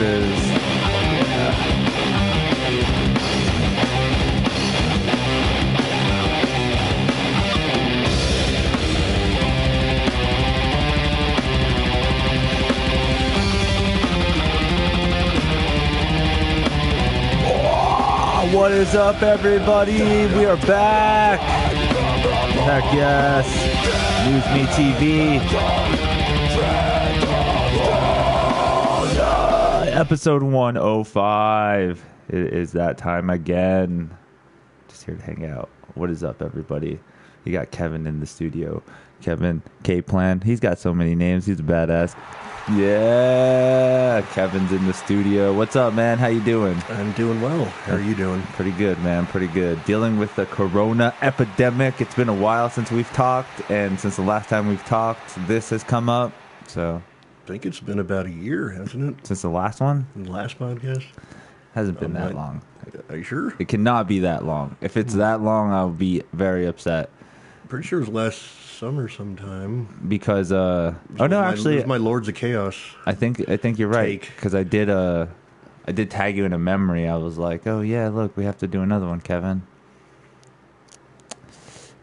it is. What is up, everybody? We are back. Heck yes. News Me TV. Episode 105. It is that time again. Just here to hang out. What is up, everybody? You got Kevin in the studio. Kevin K Plan. He's got so many names. He's a badass. Yeah, Kevin's in the studio. What's up, man? How you doing? I'm doing well. How are you doing? Pretty good, man. Pretty good. Dealing with the corona epidemic. It's been a while since we've talked, and since the last time we've talked, this has come up. So, think it's been about a year, hasn't it? since the last one, The last podcast. hasn't been that long. Are you sure? It cannot be that long. If it's that long, I'll be very upset Pretty sure it was last summer sometime. because. uh Oh no, my, it actually, was my Lords of Chaos. I think I think you're right Take. because I did uh I did tag you in a memory. I was like, oh yeah, look, we have to do another one, Kevin.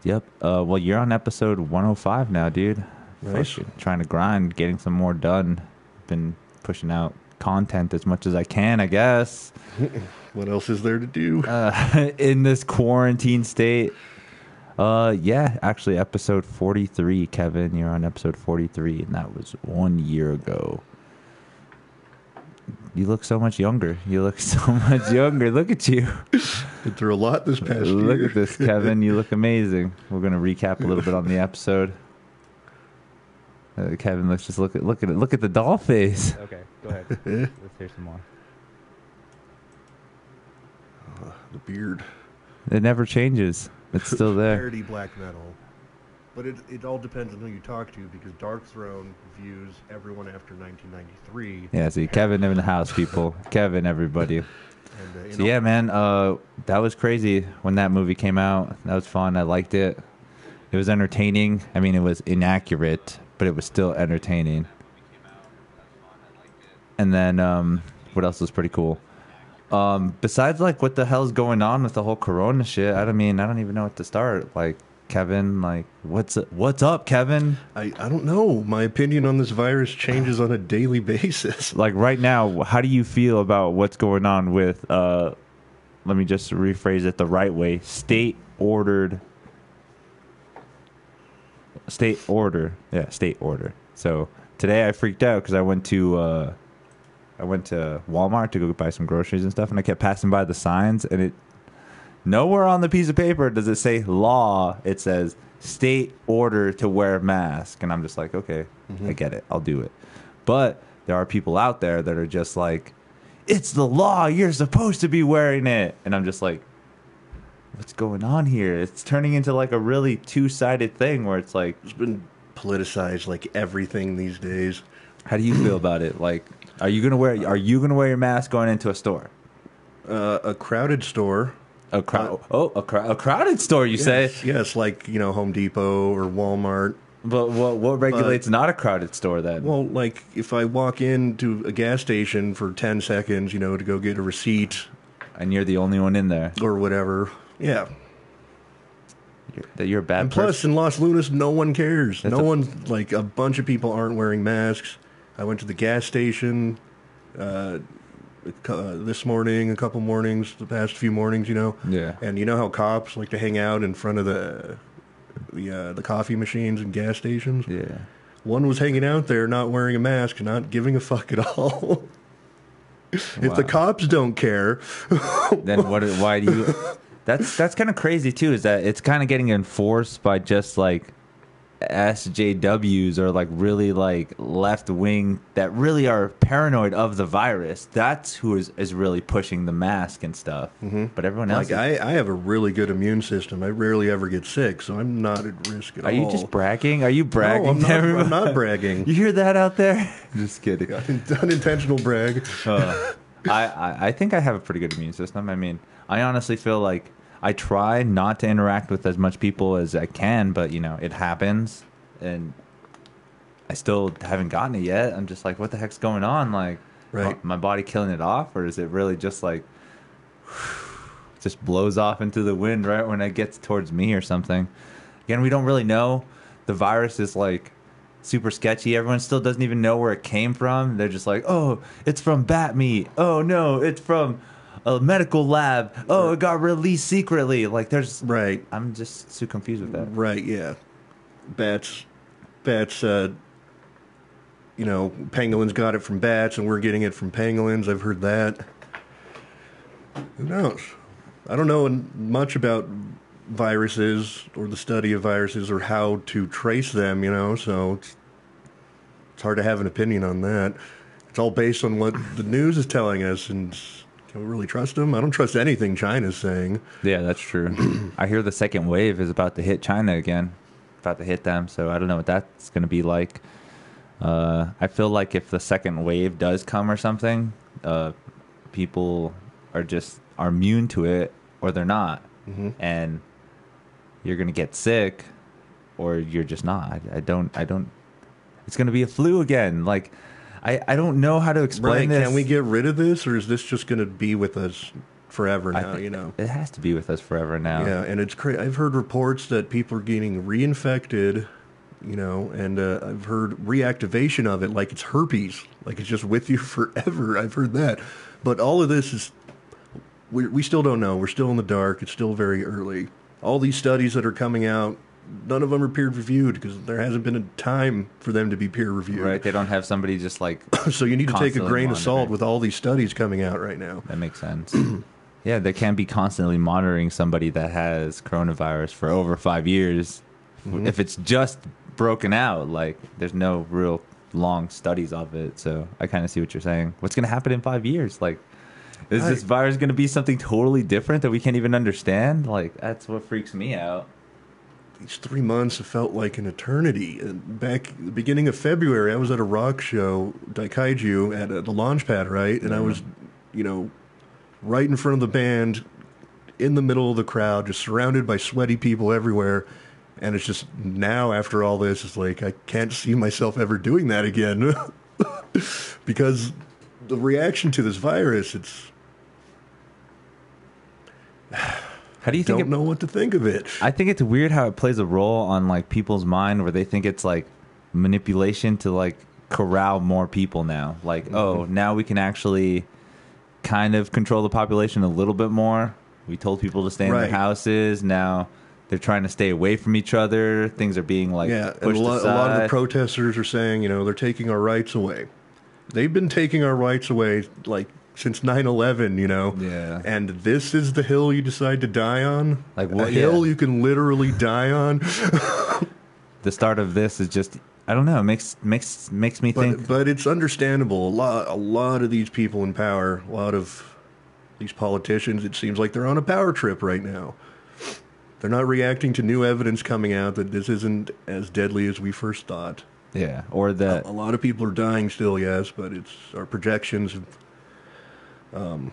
Yep. Uh, well, you're on episode 105 now, dude. Nice. Trying to grind, getting some more done. Been pushing out content as much as I can, I guess. What else is there to do? Uh, in this quarantine state. Uh, yeah, actually, episode 43, Kevin. You're on episode 43, and that was one year ago. You look so much younger. You look so much younger. Look at you. Been through a lot this past Look year. at this, Kevin. You look amazing. We're gonna recap a little bit on the episode. Uh, Kevin, let's just look at look at it. Look at the doll face. Okay, go ahead. Let's hear some more. The beard. It never changes. It's still there. Parody black metal. But it, it all depends on who you talk to because Darkthrone views everyone after 1993. Yeah, see, Kevin in the house, people. Kevin, everybody. And, uh, So yeah, man, uh, that was crazy when that movie came out. That was fun. I liked it. It was entertaining. I mean, it was inaccurate, but it was still entertaining. And then, um, what else was pretty cool? Um, besides, like, what the hell's going on with the whole Corona shit? I don't mean, I don't even know what to start. Like, Kevin, like, what's what's up, Kevin? I, I don't know. My opinion on this virus changes on a daily basis. like right now how do you feel about what's going on with uh let me just rephrase it the right way state ordered state order. Yeah state order. So today i freaked out because i went to uh i went to walmart to go buy some groceries and stuff and i kept passing by the signs and it nowhere on the piece of paper does it say law. It says state order to wear mask and i'm just like okay i get it. I'll do it. But there are people out there that are just like it's the law. You're supposed to be wearing it. And i'm just like what's going on here? It's turning into like a really two-sided thing where it's like It's been politicized like everything these days. how do you feel about it? Like are you gonna wear are you gonna wear your mask going into a store? Uh, a crowded store. a crowd oh a, crowd a crowded store you say? Yes, yes, like you know Home Depot or Walmart. but what what regulates not a crowded store then? Well, like if I walk into a gas station for ten seconds, you know, to go get a receipt and you're the only one in there. or whatever, yeah. you're, that you're a bad And person plus, in Los Lunas, no one cares. That's no a- one like a bunch of people aren't wearing masks. I went to the gas station uh, uh, this morning, a couple mornings, the past few mornings, you know. Yeah. And you know how cops like to hang out in front of the the uh, the coffee machines and gas stations. yeah One was hanging out there, not wearing a mask, not giving a fuck at all. if the cops don't care, then what why do you that's that's kind of crazy too is that it's kind of getting enforced by just like SJWs or like really like left wing that really are paranoid of the virus. That's who is, is really pushing the mask and stuff. Mm-hmm. But everyone else, like is- I, I have a really good immune system. I rarely ever get sick, so I'm not at risk at are all. Are you just bragging? Are you bragging? No, I'm not. I'm not bragging. You hear that out there? Just kidding. Unintentional brag. Uh, I, I I think I have a pretty good immune system. I mean, I honestly feel like I try not to interact with as much people as I can, but you know, it happens, and I still haven't gotten it yet. I'm just like, what the heck's going on? Like, Right. my body killing it off, or is it really just like just blows off into the wind right when it gets towards me or something? Again, we don't really know. The virus is like super sketchy. Everyone still doesn't even know where it came from. They're just like, oh, it's from bat meat. Oh no, it's from a medical lab. Oh, it got released secretly. Like there's Right. I'm just so confused with that. Right, yeah. Bats, bats, uh, you know, pangolins got it from bats and we're getting it from pangolins. I've heard that. Who knows? I don't know much about viruses or the study of viruses or how to trace them, you know, so it's, it's hard to have an opinion on that. It's all based on what the news is telling us, and we really trust them? I don't trust anything China's saying. Yeah, that's true. I hear the second wave is about to hit China again, about to hit them. So I don't know what that's going to be like. Uh, I feel like if the second wave does come or something, uh, people are just are immune to it or they're not, Mhm. and you're going to get sick, or you're just not. I, I don't. I don't. It's going to be a flu again. Like. I, I don't know how to explain Right? this. Can we get rid of this, or is this just going to be with us forever now? You know. it has to be with us forever now. Yeah, and it's crazy. I've heard reports that people are getting reinfected, you know, and uh, I've heard reactivation of it like it's herpes, like it's just with you forever. I've heard that, but all of this is we we still don't know. We're still in the dark. It's still very early. All these studies that are coming out, none of them are peer reviewed because there hasn't been a time for them to be peer reviewed. Right? They don't have somebody just like so you need to take a grain of salt with all these studies coming out right now. That makes sense. yeah, they can't be constantly monitoring somebody that has coronavirus for over five years. Mhm. If it's just broken out, like there's no real long studies of it. So I kind of see what you're saying. What's going to happen in five years? Like, is this virus going to be something totally different that we can't even understand? Like, that's what freaks me out. These three months have felt like an eternity. Back the beginning of February, I was at a rock show, Daikaiju, at uh, the Launchpad, right? And I was, you know, right in front of the band, in the middle of the crowd, just surrounded by sweaty people everywhere. And it's just now, after all this, it's like I can't see myself ever doing that again. because the reaction to this virus, it's How do you think don't it, know what to think of it. I think it's weird how it plays a role on like people's mind where they think it's like manipulation to like corral more people now. Like, mm-hmm. oh, now we can actually kind of control the population a little bit more. We told people to stay in Right. their houses. Now they're trying to stay away from each other. Things are being like yeah, and a lot, a lot of the protesters are saying, you know, they're taking our rights away. They've been taking our rights away like since 9/11, you know. Yeah. And this is the hill you decide to die on? Like, a what- hill yeah. you can literally die on? the start of this is just I don't know. Makes makes makes me think. But but it's understandable. A lot a lot of these people in power, a lot of these politicians, it seems like they're on a power trip right now. They're not reacting to new evidence coming out that this isn't as deadly as we first thought. yeah, or the A lot of people are dying still, yes, but it's our projections um,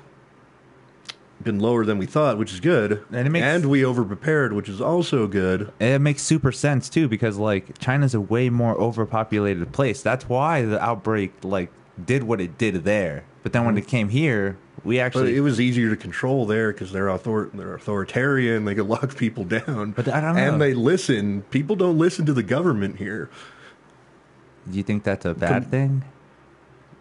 been lower than we thought, which is good. And it makes- we overprepared, which is also good. it makes super sense too because like China's a way more overpopulated place. That's why the outbreak like did what it did there. But then when it came here, we But actually it was easier to control there because they're author- they're authoritarian. They could lock people down. But I don't know. And they listen. People don't listen to the government here. Do you think that's a bad Com- thing?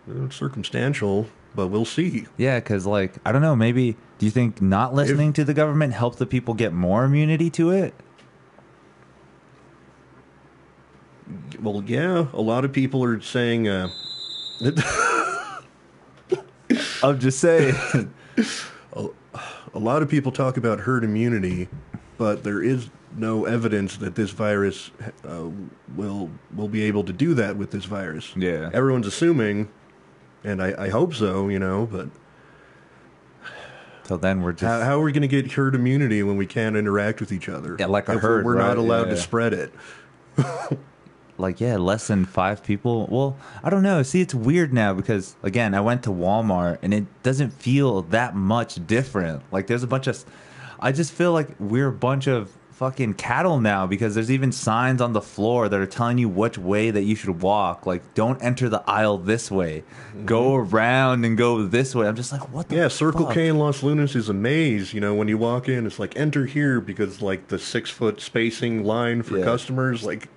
It's circumstantial, but we'll see. Yeah, because like I don't know. Maybe do you think not listening to the government helped the people get more immunity to it? Well, yeah, a lot of people are saying. Uh, I'm just saying. a lot of people talk about herd immunity, but there is no evidence that this virus uh, will will be able to do that with this virus. Yeah. everyone's assuming, and I, I hope so. You know, but so then we're just how, how are we going to get herd immunity when we can't interact with each other? Yeah, like a If we're- herd, We're not right? allowed Yeah. to spread it. like yeah less than five people well i don't know see it's weird now because again i went to walmart and it doesn't feel that much different like there's a bunch of i just feel like we're a bunch of fucking cattle now because there's even signs on the floor that are telling you which way that you should walk. Like, don't enter the aisle this way, go around and go this way. I'm just like, what? the Yeah, Circle fuck? K in Los Lunas is a maze. You know, when you walk in, it's like enter here because like the six foot spacing line for Yeah. customers, like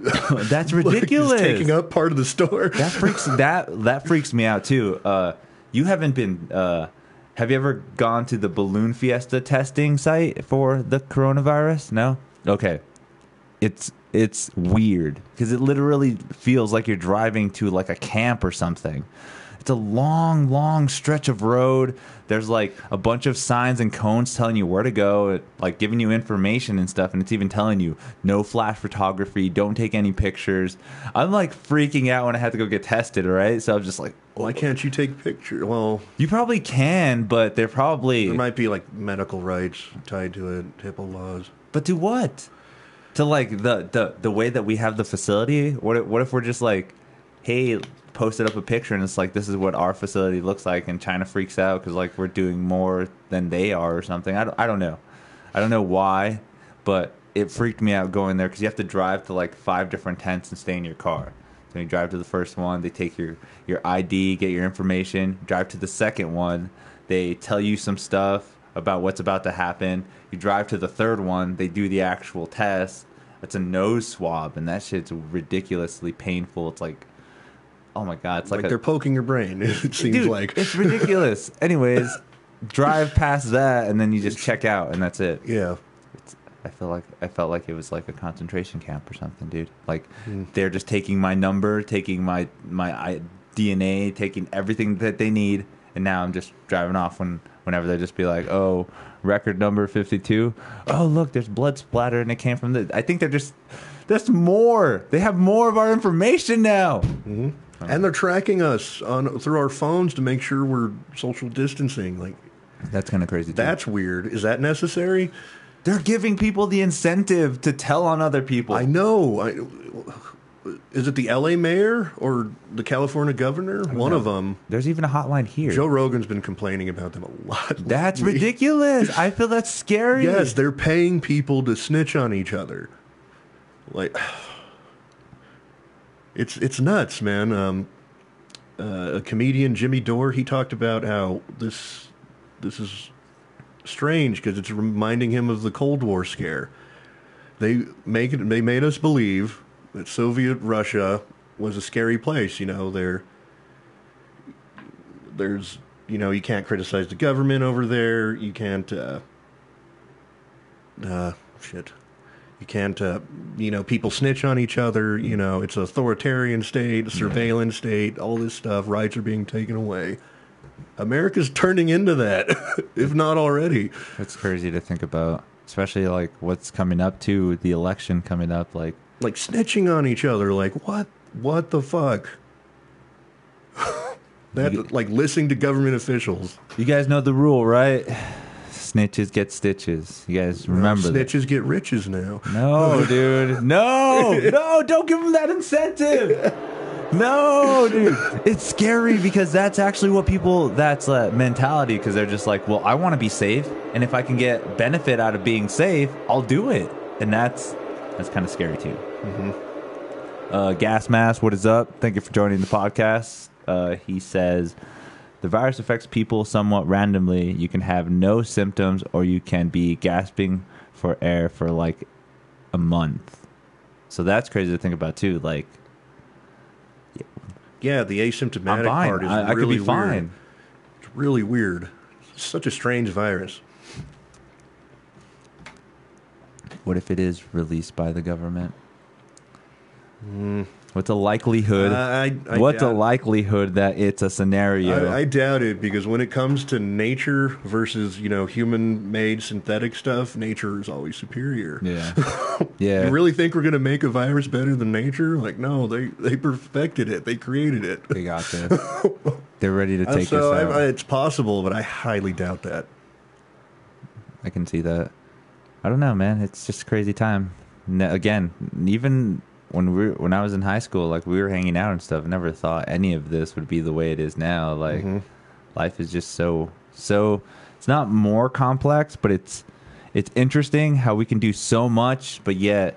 That's like, ridiculous. taking up part of the store. that freaks that that freaks me out too. Uh, you haven't been. Uh, have you ever gone to the Balloon Fiesta testing site for the coronavirus? No. Okay. It's it's weird because it literally feels like you're driving to like a camp or something. It's a long, long stretch of road. There's like a bunch of signs and cones telling you where to go, like giving you information and stuff, and it's even telling you no flash photography, don't take any pictures. I'm like freaking out when I had to go get tested, right? So I'm just like, Why can't you take pictures? Well, you probably can, but they're probably. there might be like medical rights tied to it, HIPAA laws. But to what? To like the the the way that we have the facility. What if, what if we're just like, hey, posted up a picture and it's like this is what our facility looks like, and China freaks out because like we're doing more than they are or something. I don't I don't know. I don't know why, but it freaked me out going there because you have to drive to like five different tents and stay in your car. So you drive to the first one, they take your your ID, get your information. Drive to the second one, they tell you some stuff about what's about to happen. You drive to the third one, they do the actual test. It's a nose swab, and that shit's ridiculously painful. It's like, oh my god, it's Like, like, a, they're poking your brain. It seems Dude, like it's ridiculous. Anyways, drive past that, and then you just check out, and that's it. yeah. It's, I feel like I felt like it was like a concentration camp or something, dude. Like Hmm. they're just taking my number, taking my my I, DNA, taking everything that they need, and now I'm just driving off when whenever they just be like, oh, record number fifty two. Oh, look, there's blood splatter, and it came from the. I think they're just. There's more. They have more of our information now. And they're tracking us on through our phones to make sure we're social distancing. Like That's kind of crazy. Too. that's weird. Is that necessary? They're giving people the incentive to tell on other people. I know. I, is it the L.A. mayor or the California governor? One of them. There's even a hotline here. Joe Rogan's been complaining about them a lot. That's lately. ridiculous. I feel that's scary. Yes, they're paying people to snitch on each other. Like, it's it's nuts, man. Um, uh, a comedian, Jimmy Dore, he talked about how this this is strange because it's reminding him of the Cold War scare. They make it. They made us believe that Soviet Russia was a scary place. You know, there. There's, you know, you can't criticize the government over there. You can't. Uh, uh, shit. You can't, uh, you know, people snitch on each other. You know, it's an authoritarian state, surveillance state, all this stuff. Rights are being taken away. America's turning into that, if not already. It's crazy to think about, especially like what's coming up to the election coming up. Like, Like snitching on each other. Like, what? What the fuck? that, like, listening to government officials. you guys know the rule, right? Snitches get stitches. You guys remember that? Snitches get riches now. No, dude. No, no, don't give them that incentive. No, dude. It's scary because that's actually what people, that's a mentality because they're just like, well, I want to be safe. And if I can get benefit out of being safe, I'll do it. And that's, that's kind of scary too. Uh, Gas Mask, what is up? Thank you for joining the podcast. Uh, he says, the virus affects people somewhat randomly. You can have no symptoms or you can be gasping for air for like a month. So that's crazy to think about too. Like, Yeah, the asymptomatic part is I, I really could be fine. weird. It's really weird. It's such a strange virus. What if it is released by the government? Hmm. What's the likelihood? I- I- I what's the likelihood that it's a scenario? I, I doubt it because when it comes to nature versus you know human-made synthetic stuff, nature is always superior. yeah, yeah. You really think we're going to make a virus better than nature? Like, no, they they perfected it. They created it. they got this. They're ready to Uh, take so us out. I, I, it's possible, but I highly doubt that. I can see that. I don't know, man. It's just a crazy time. Again, even when we when I was in high school, like we were hanging out and stuff. I never thought any of this would be the way it is now. Like Mm-hmm. life is just so so. It's not more complex, but it's it's interesting how we can do so much, but yet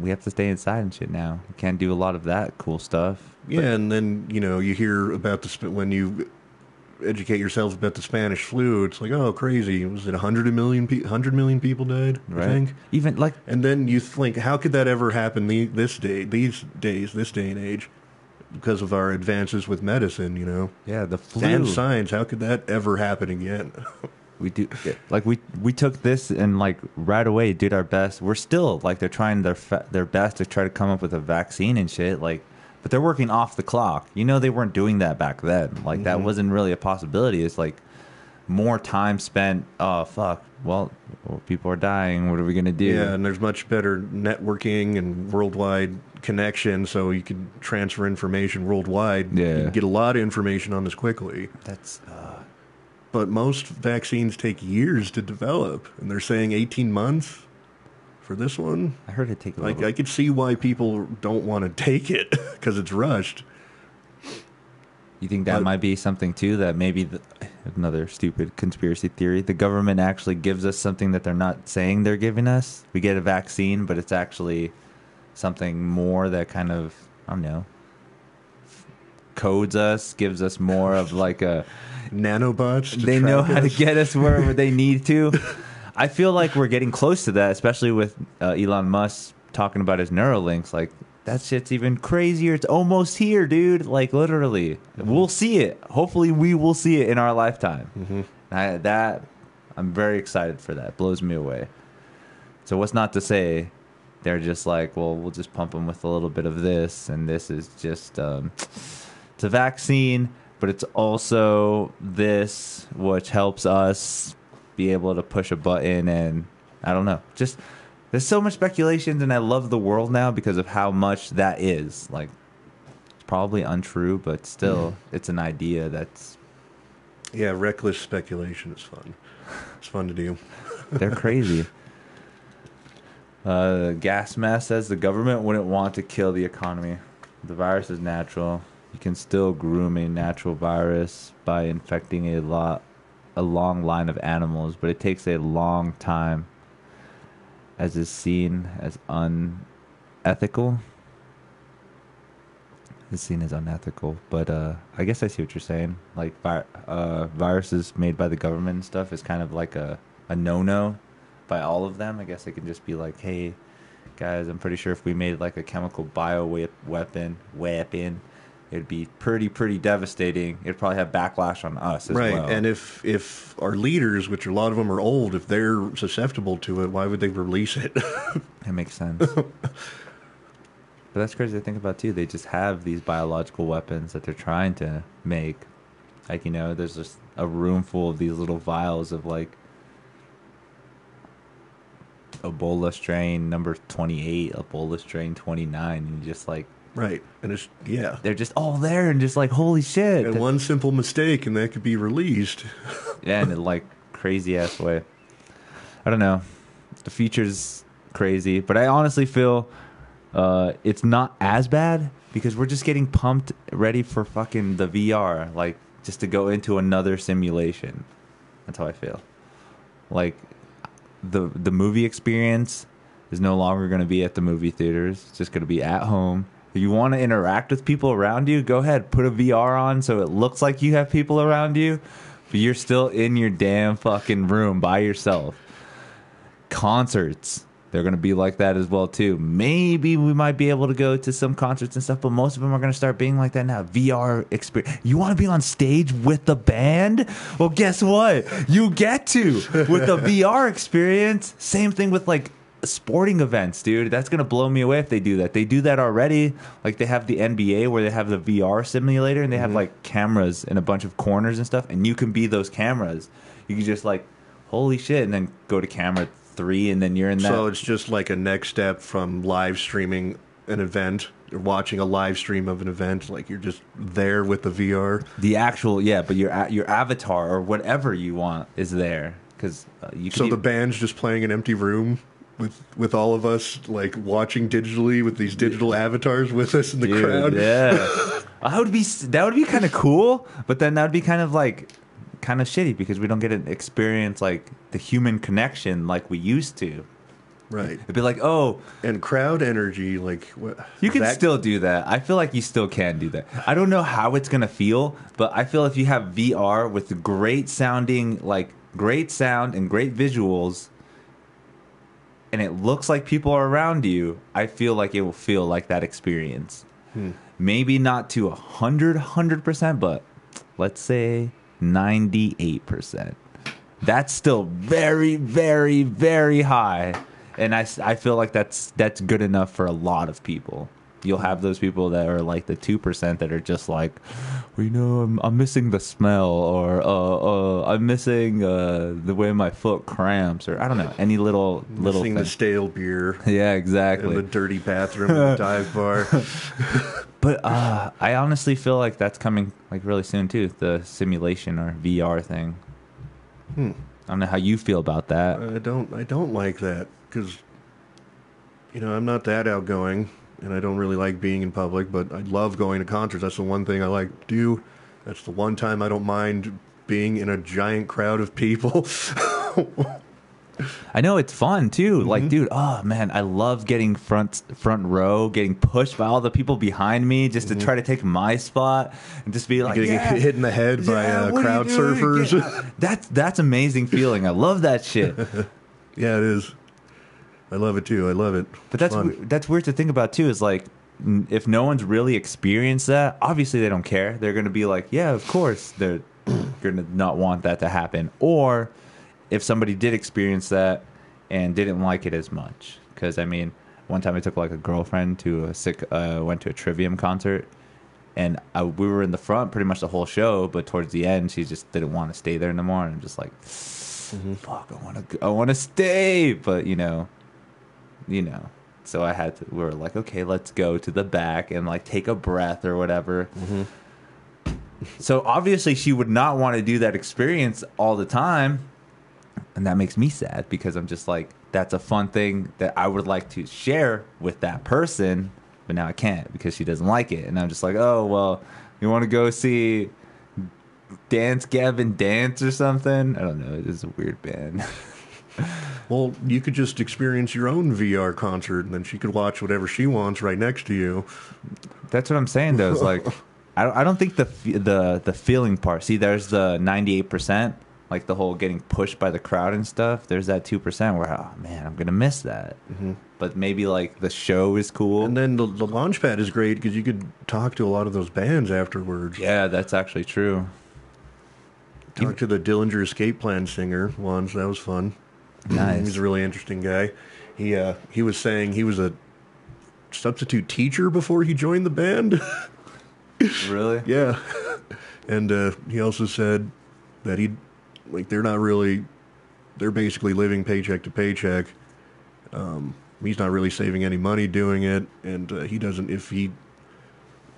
we have to stay inside and shit now. We can't do a lot of that cool stuff. Yeah, and then you know you hear about the when you educate yourself about the Spanish flu. It's like oh crazy, was it hundred million pe- hundred million people died? I Right? think. Even like And then you think, how could that ever happen the, this day, these days, this day and age, because of our advances with medicine? You know, yeah, the flu. and science. How could that ever happen again? we do like we we took this and like right away did our best. We're still like they're trying their fa- their best to try to come up with a vaccine and shit. Like, but they're working off the clock. You know, they weren't doing that back then. Like that wasn't really a possibility. It's like more time spent. Oh fuck. Well, people are dying. What are we gonna do? Yeah, and there's much better networking and worldwide connection, so you can transfer information worldwide. Yeah. you can get a lot of information on this quickly. That's uh, But most vaccines take years to develop, and they're saying 18 months for this one. I heard it take a Like. I could see why people don't want to take it because it's rushed. You think that Uh, might be something too? That maybe the, another stupid conspiracy theory. The government actually gives us something that they're not saying they're giving us. We get a vaccine, but it's actually something more that kind of I don't know codes us, gives us more of like a. Nanobots. They know track how to get us wherever they need to. I feel like we're getting close to that, especially with uh, Elon Musk talking about his Neuralinks. Like that shit's even crazier. It's almost here, dude. Like literally, we'll see it. Hopefully, we will see it in our lifetime. Mhm. I, that I'm very excited for that. Blows me away. So what's not to say? They're just like, well, we'll just pump them with a little bit of this, and this is just um, it's a vaccine, but it's also this, which helps us be able to push a button, and I don't know, just there's so much speculation, and I love the world now because of how much that is. Like, it's probably untrue, but still, it's an idea that's Yeah, reckless speculation is fun. It's fun to do. They're crazy. Uh, gas mask says the government wouldn't want to kill the economy. The virus is natural. You can still groom a natural virus by infecting a lot, a long line of animals, but it takes a long time, as is seen as unethical. Is seen as unethical, but uh, I guess I see what you're saying. Like, vi- uh, viruses made by the government and stuff is kind of like a, a no no by all of them. I guess it can just be like, hey, guys, I'm pretty sure if we made like a chemical bio weapon weapon, it'd be pretty pretty devastating. It'd probably have backlash on us as right, well. and if if our leaders, which a lot of them are old, if they're susceptible to it, why would they release it? It makes sense. but that's crazy to think about too. They just have these biological weapons that they're trying to make. Like you know, there's just a room full of these little vials of like Ebola strain number 28, Ebola strain 29, and you just like right, and it's yeah, they're just all there and just like holy shit. and one simple mistake, and that could be released. yeah, in a like crazy ass way. I don't know. The feature's crazy, but I honestly feel uh, it's not as bad because we're just getting pumped ready for fucking the VR, like just to go into another simulation. That's how I feel. Like the the movie experience is no longer going to be at the movie theaters. It's just going to be at home. You want to interact with people around you, go ahead, put a VR on so it looks like you have people around you, but you're still in your damn fucking room by yourself. Concerts, they're going to be like that as well too. Maybe we might be able to go to some concerts and stuff, but most of them are going to start being like that now. VR experience. You want to be on stage with the band? Well, guess what? You get to with the VR experience. Same thing with like sporting events, dude. That's gonna blow me away if they do that. They do that already. Like they have the NBA where they have the VR simulator and they have like cameras in a bunch of corners and stuff, and you can be those cameras. You can just like, holy shit, and then go to camera three, and then you're in that. So it's just like a next step from live streaming an event or watching a live stream of an event. Like you're just there with the VR. the actual yeah, but your your avatar or whatever you want is there because uh, you. So the band's just playing an empty room with with all of us like watching digitally with these digital avatars with us in the Dude, crowd. Yeah, that would be that would be kind of cool, but then that would be kind of like kind of shitty because we don't get to experience like the human connection like we used to. Right. It'd be like, oh, And crowd energy, like what, you can that- still do that. I feel like you still can do that. I don't know how it's gonna feel, but I feel if you have VR with great sounding, like great sound and great visuals, and it looks like people are around you, I feel like it will feel like that experience. Hmm. Maybe not to a hundred, hundred percent, but let's say ninety-eight percent. That's still very, very, very high, and I, I feel like that's that's good enough for a lot of people. You'll have those people that are like the two percent that are just like, you know, I'm, I'm missing the smell, or uh, uh, I'm missing uh, the way my foot cramps, or I don't know, any little little thing. the stale beer Yeah, exactly. the dirty bathroom and the dive bar. But uh, I honestly feel like that's coming like really soon too. The simulation or VR thing. Hmm. I don't know how you feel about that. I don't I don't like that because you know I'm not that outgoing and I don't really like being in public, but I love going to concerts. That's the one thing I like to do. That's the one time I don't mind being in a giant crowd of people. I know it's fun too. Mm-hmm. Like, dude, oh man, I love getting front front row, getting pushed by all the people behind me just to try to take my spot and just be like, Mm-hmm. Getting yeah, hit in the head by yeah, uh, crowd surfers. Yeah. That's that's amazing feeling. I love that shit. yeah, it is. I love it too. I love it. But that's fun. that's weird to think about too. Is like if no one's really experienced that, obviously they don't care. They're going to be like, yeah, of course they're going to not want that to happen. Or if somebody did experience that and didn't like it as much, because I mean, one time I took like a girlfriend to a sick, uh, went to a Trivium concert. And I, we were in the front pretty much the whole show, but towards the end, she just didn't want to stay there anymore. And I'm just like, fuck, I want to, I want to stay, but you know, you know. So I had to. We were like, okay, let's go to the back and like take a breath or whatever. Mm-hmm. So obviously, she would not want to do that experience all the time, and that makes me sad because I'm just like, that's a fun thing that I would like to share with that person, but now I can't because she doesn't like it, and I'm just like, oh well, you want to go see Dance Gavin Dance or something? I don't know. It's a weird band. Well, you could just experience your own VR concert, and then she could watch whatever she wants right next to you. That's what I'm saying though. Is like, I don't, I don't think the the the feeling part. See, there's the 98 percent, like the whole getting pushed by the crowd and stuff. There's that two percent where, oh man, I'm gonna miss that. Mm-hmm. But maybe like the show is cool. And then the, the Launchpad is great because you could talk to a lot of those bands afterwards. yeah, that's actually true. Talk to the Dillinger Escape Plan singer once. That was fun. Nice. He's a really interesting guy. He uh, he was saying he was a substitute teacher before he joined the band. Really? yeah, and uh, he also said that he like they're not really they're basically living paycheck to paycheck. Um, he's not really saving any money doing it, and uh, he doesn't. If he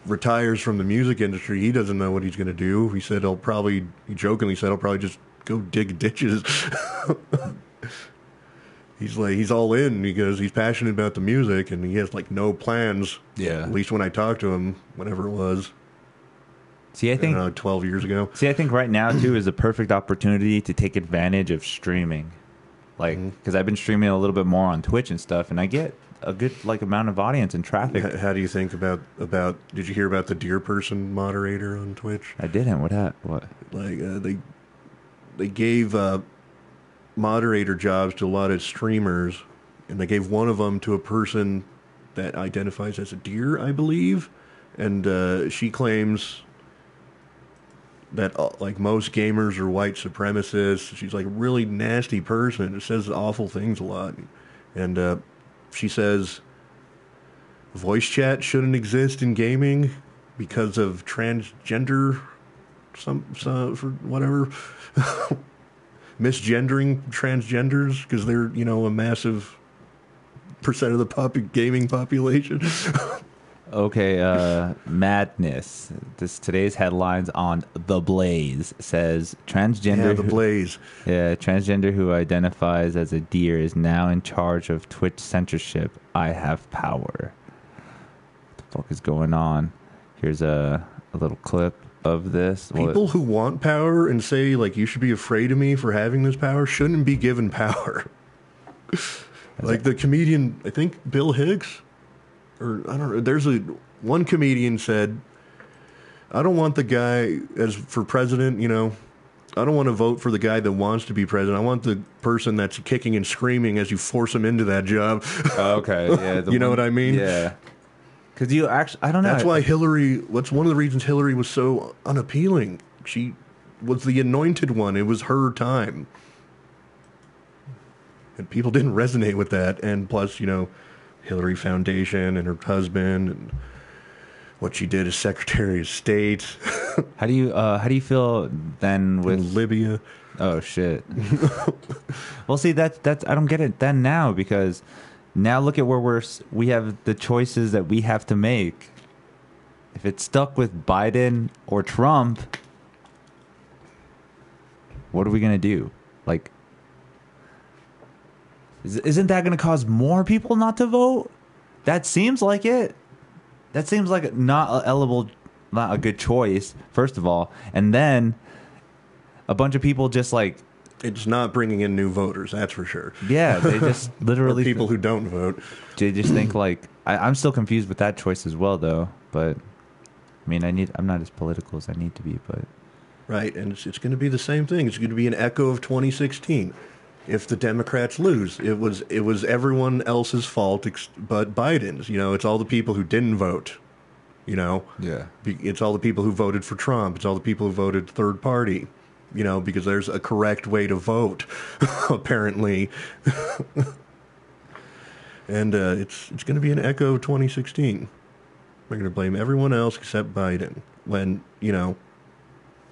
retires from the music industry, he doesn't know what he's going to do. He said he'll probably. He jokingly said he'll probably just go dig ditches. he's like he's all in because he's passionate about the music and he has like no plans. Yeah. At least when I talked to him, whenever it was, See, I I think. don't know, twelve years ago. See, I think right now too is a perfect opportunity to take advantage of streaming, like because I've been streaming a little bit more on Twitch and stuff, and I get a good like amount of audience and traffic. H- How do you think about about? Did you hear about the deer person moderator on Twitch? I didn't. What? hap- What? Like uh, they they gave uh, moderator jobs to a lot of streamers, and they gave one of them to a person that identifies as a deer, I believe, and uh, she claims that uh, like most gamers are white supremacists. She's like a really nasty person. It says awful things a lot, and uh, she says voice chat shouldn't exist in gaming because of transgender some, some for whatever misgendering transgenders because they're you know a massive percent of the pop- gaming population. Okay, uh, madness. This today's headlines on the Blaze says transgender. yeah, the who- blaze. Yeah, transgender who identifies as a deer is now in charge of Twitch censorship. I have power. What the fuck is going on? Here's a, a little clip. Of this. Well, People who want power and say like you should be afraid of me for having this power shouldn't be given power. like the comedian, I think Bill Hicks, or I don't know. There's a one comedian said, "I don't want the guy as for president. You know, I don't want to vote for the guy that wants to be president. I want the person that's kicking and screaming as you force him into that job." Okay, yeah. You know what I mean? Yeah. Because you actually, I don't know. That's why Hillary. What's one of the reasons Hillary was so unappealing? She was the anointed one. It was her time, and people didn't resonate with that. And plus, you know, Hillary Foundation and her husband and what she did as Secretary of State How do you, uh, how do you feel then with in Libya. Oh shit. well, see that's that's I don't get it then now because now look at where we're we have the choices that we have to make. If it's stuck with Biden or Trump, what are we gonna do? Like, is, isn't that gonna cause more people not to vote? That seems like it. That seems like not a eligible, not a good choice. First of all, and then a bunch of people just like It's not bringing in new voters, that's for sure. yeah they just Or literally people who don't vote. they just think like I, i'm still confused with that choice as well though but i mean i need i'm not as political as i need to be but Right, and it's, it's going to be the same thing. It's going to be an echo of 2016. If the Democrats lose, it was it was everyone else's fault ex- but Biden's. You know, it's all the people who didn't vote. You know, yeah it's all the people who voted for Trump. It's all the people who voted third party. You know, because there's a correct way to vote, apparently. and uh, it's it's going to be an echo of 2016. They're going to blame everyone else except Biden. When you know,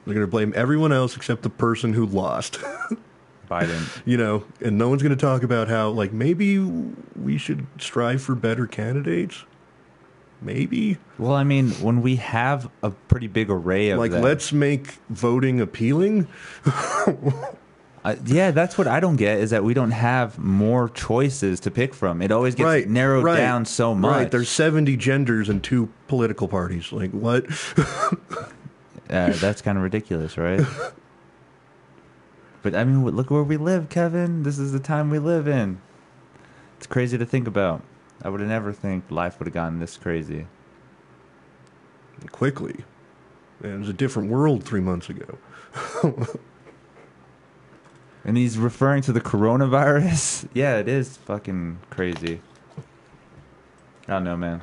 they're going to blame everyone else except the person who lost. biden you know, and no one's going to talk about how like maybe we should strive for better candidates. Maybe well i mean when we have a pretty big array of like them- let's make voting appealing. Uh, yeah that's what i don't get is that we don't have more choices to pick from it always gets right, narrowed right, down so much Right, there's 70 genders and two political parties. Like what? Uh, that's kind of ridiculous, right? but I mean, look where we live, Kevin. This is the time we live in. It's crazy to think about. I would have never think life would have gotten this crazy. Quickly. And it was a different world 3 months ago. And he's referring to the coronavirus. yeah, it is fucking crazy. I don't know, man.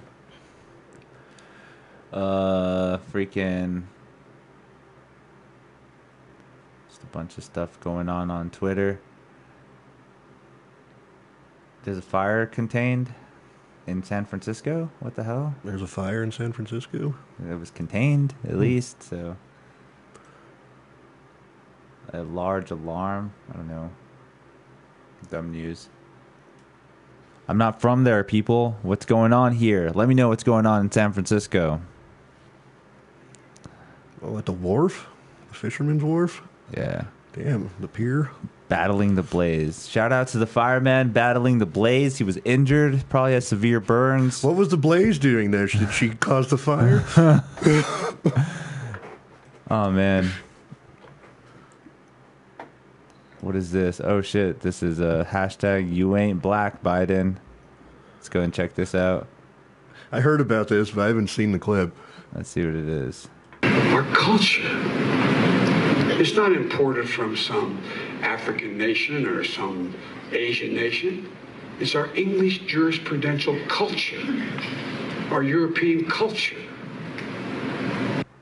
Uh, freaking. Just a bunch of stuff going on on Twitter. There's a fire contained in San Francisco. What the hell? There's a fire in San Francisco. It was contained, at hmm. least, so. A large alarm. I don't know. Dumb news. I'm not from there, people. What's going on here? Let me know what's going on in San Francisco. Oh, at the wharf? The fisherman's wharf? Yeah. Damn, the pier. Battling the blaze. Shout out to the fireman battling the blaze. He was injured, probably has severe burns. What was the blaze doing there? Did she cause the fire? Oh man. What is this? Oh shit. This is a hashtag you ain't black Biden. Let's go and check this out. I heard about this, but I haven't seen the clip. Let's see what it is. Our culture is not imported from some African nation or some Asian nation. It's our English jurisprudential culture, our European culture.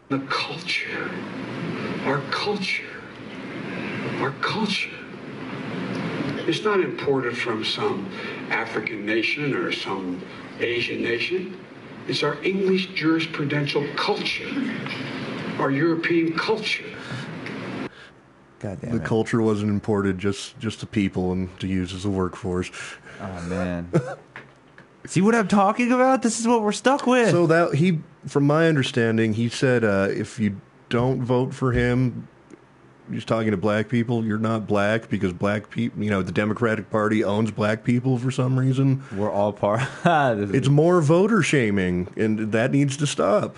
The culture, our culture, our culture It's not imported from some African nation or some Asian nation. It's our English jurisprudential culture, our European culture. God damn The it. culture wasn't imported just just to people and to use as a workforce. oh man. see what I'm talking about? This is what we're stuck with. So that he, from my understanding, he said uh, if you don't vote for him, he's talking to black people. You're not black because black people, you know, the Democratic Party owns black people for some reason. we're all part. This It's more voter shaming, and that needs to stop.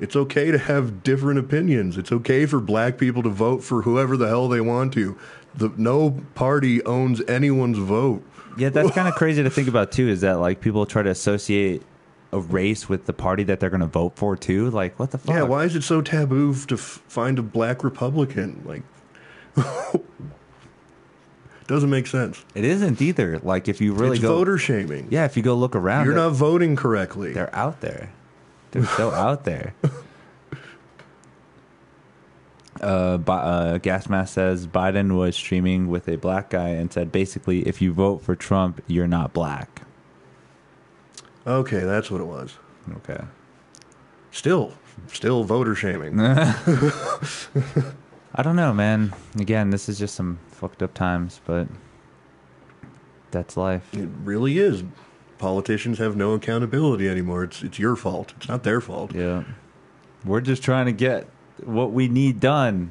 It's okay to have different opinions. It's okay for black people to vote for whoever the hell they want to. The, no party owns anyone's vote. Yeah, that's kind of crazy to think about too. Is that like people try to associate a race with the party that they're going to vote for too? Like, what the fuck? Yeah, why is it so taboo to f- find a black Republican? Like, doesn't make sense. It isn't either. Like, if you really it's go, voter shaming. yeah, if you go look around, You're not voting correctly. They're out there. They're so out there. Uh, Bi- uh, Gas Mask says Biden was streaming with a black guy and said basically, if you vote for Trump, you're not black. Okay, that's what it was. Okay. Still, still voter shaming. I don't know, man. Again, this is just some fucked up times, but that's life. It really is. Politicians have no accountability anymore. It's it's your fault. It's not their fault. Yeah. We're just trying to get what we need done,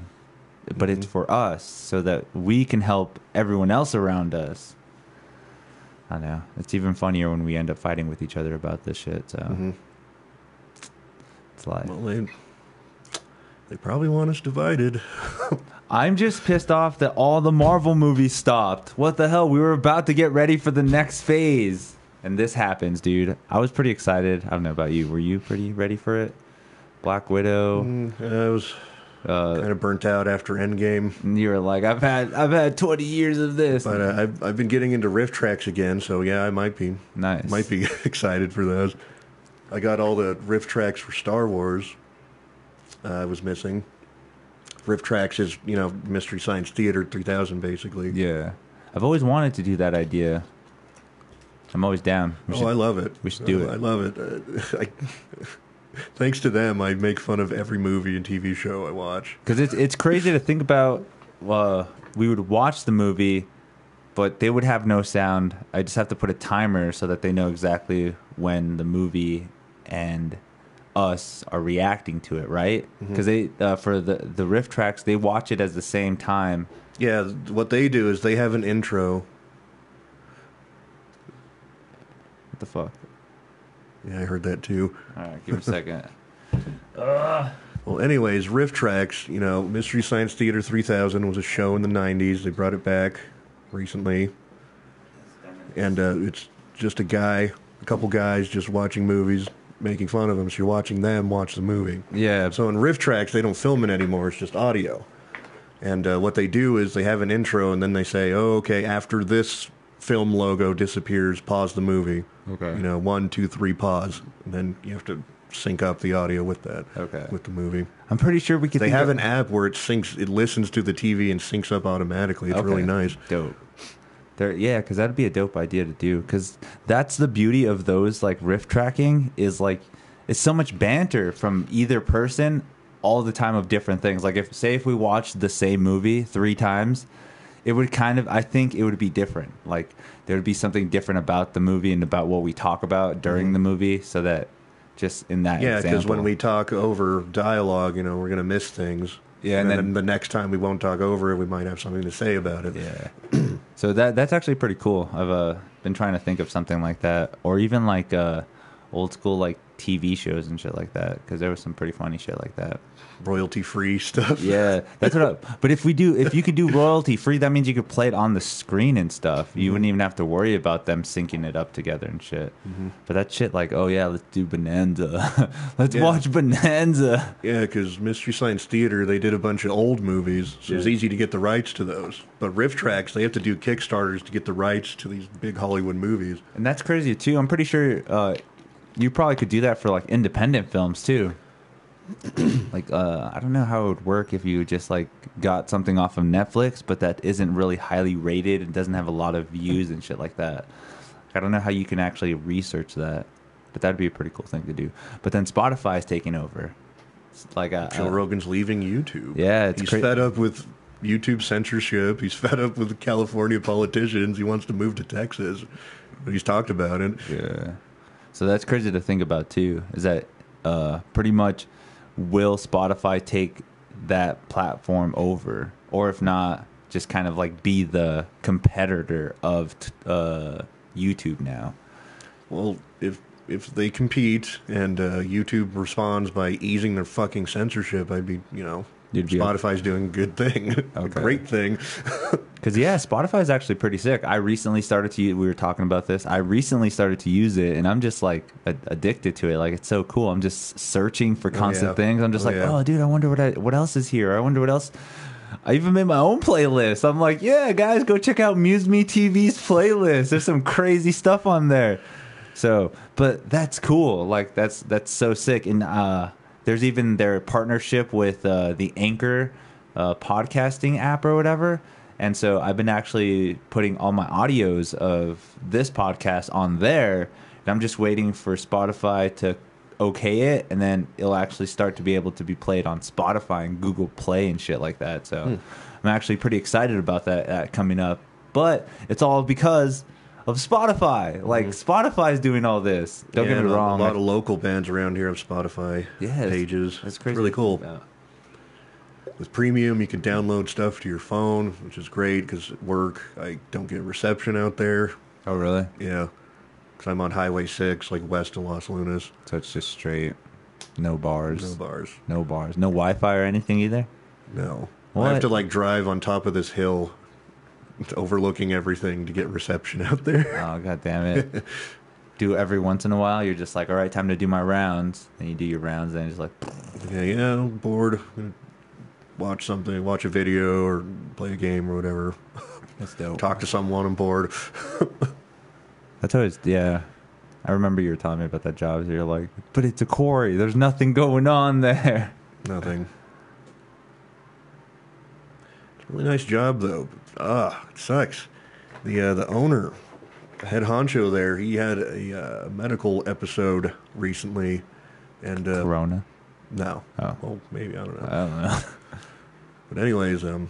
but it's for us so that we can help everyone else around us. I know. It's even funnier when we end up fighting with each other about this shit, so Mhm. it's life. Well, they they probably want us divided. I'm just pissed off that all the Marvel movies stopped. What the hell? We were about to get ready for the next phase. And this happens, dude. I was pretty excited. I don't know about you. Were you pretty ready for it? Black Widow. Mm, I was Uh, kind of burnt out after Endgame, you were like, I've had I've had 20 years of this. but uh, I've I've been getting into RiffTrax again. So yeah, I might be nice. might be excited for those. I got all the RiffTrax for Star Wars. uh, I was missing. RiffTrax is you know Mystery Science Theater 3000 basically. Yeah. I've always wanted to do that idea. I'm always down. We Oh, should- I love it. we should do Oh, it. I love it. Uh, I, thanks to them, I make fun of every movie and TV show I watch. Because it's it's crazy to think about. Uh, we would watch the movie, but they would have no sound. I just have to put a timer so that they know exactly when the movie and us are reacting to it, right? Because they uh, for the the RiffTrax they watch it at the same time. Yeah, what they do is they have an intro. What the fuck? Yeah, I heard that too. All right, give me a second. Well, anyways, RiffTrax. You know, Mystery Science Theater 3000 was a show in the 90s. They brought it back recently, and uh, it's just a guy, a couple guys, just watching movies, making fun of them. So you're watching them watch the movie. Yeah. So in RiffTrax, they don't film it anymore. It's just audio. And uh, what they do is they have an intro, and then they say, "Oh, okay. After this film logo disappears, pause the movie. Okay. You know, one, two, three, pause, and then you have to sync up the audio with that. Okay. With the movie, I'm pretty sure we could. they have of- an app where it syncs. It listens to the TV and syncs up automatically. It's really nice. Dope. There, yeah, because that'd be a dope idea to do. Because that's the beauty of those like riff tracking is like it's so much banter from either person all the time of different things. Like if say if we watched the same movie three times, it would kind of I think it would be different. Like there would be something different about the movie and about what we talk about during the movie, so that just in that Mm-hmm. Yeah, because when we talk over dialogue, you know, we're gonna miss things. Yeah, and, and then, then- the next time we won't talk over it, we might have something to say about it. Yeah. so that that's actually pretty cool. I've uh, been trying to think of something like that, or even like uh, old school like TV shows and shit like that, because there was some pretty funny shit like that. Royalty free stuff. Yeah, that's what. I, but if we do, if you could do royalty free, that means you could play it on the screen and stuff. You wouldn't even have to worry about them syncing it up together and shit. But that shit, like, oh yeah, let's do Bonanza. let's Yeah. watch Bonanza. Yeah, because Mystery Science Theater, they did a bunch of old movies, so it's easy to get the rights to those. But RiffTrax, they have to do Kickstarters to get the rights to these big Hollywood movies. And that's crazy too. I'm pretty sure uh, you probably could do that for like independent films too. like uh, I don't know how it would work if you just like got something off of Netflix, but that isn't really highly rated and doesn't have a lot of views and shit like that. I don't know how you can actually research that, but that'd be a pretty cool thing to do. But then Spotify is taking over. It's like a, Joe a- Rogan's leaving YouTube. Yeah, it's he's cra- fed up with YouTube censorship. He's fed up with California politicians. He wants to move to Texas. He's talked about it. Yeah. So that's crazy to think about too. Is that uh, pretty much will Spotify take that platform over, or if not, just kind of like be the competitor of t- uh, YouTube now? Well, if if they compete and uh, YouTube responds by easing their fucking censorship, I'd be you know You'd Spotify's doing a good thing, a Okay. great thing. Because yeah, Spotify is actually pretty sick. I recently started to. We were talking about this. I recently started to use it, and I'm just like a- addicted to it. Like it's so cool. I'm just searching for constant yeah. things. I'm just Oh, like, yeah. oh, dude, I wonder what I, what else is here. I wonder what else. I even made my own playlist. I'm like, yeah, guys, go check out Muse Me TV's playlist. There's some crazy stuff on there. So, but that's cool. Like that's that's so sick. And uh, there's even their partnership with uh, the Anchor uh, podcasting app or whatever. And so I've been actually putting all my audios of this podcast on there, and I'm just waiting for Spotify to okay it, and then it'll actually start to be able to be played on Spotify and Google Play and shit like that. So I'm actually pretty excited about that, that coming up. But it's all because of Spotify. Like mm-hmm. Spotify's doing all this. Don't Yeah, get me and a- wrong. A lot of local bands around here have Spotify Yeah, it's- pages. That's It's crazy. really cool. Yeah. With premium, you can download stuff to your phone, which is great because at work I don't get reception out there. Oh, really? Yeah, because I'm on Highway Six, like west of Los Lunas. So it's just straight, no bars, No bars. no bars, no Wi-Fi or anything either. No. I What? have to like drive on top of this hill, overlooking everything to get reception out there. Oh god damn it! do every once in a while. You're just like, all right, time to do my rounds. Then you do your rounds, and just like, Yeah, yeah, I'm bored. Watch something, watch a video, or play a game or whatever. that's dope. Talk to someone. I'm bored. That's always yeah. I remember you were telling me about that job. So You're like, but it's a quarry. There's nothing going on there. Nothing. Really nice job though. Ah, it sucks. The uh, the owner, the head honcho there, he had a uh, medical episode recently, and uh, Corona. no, Oh. well maybe I don't know. I don't know. But anyways, um,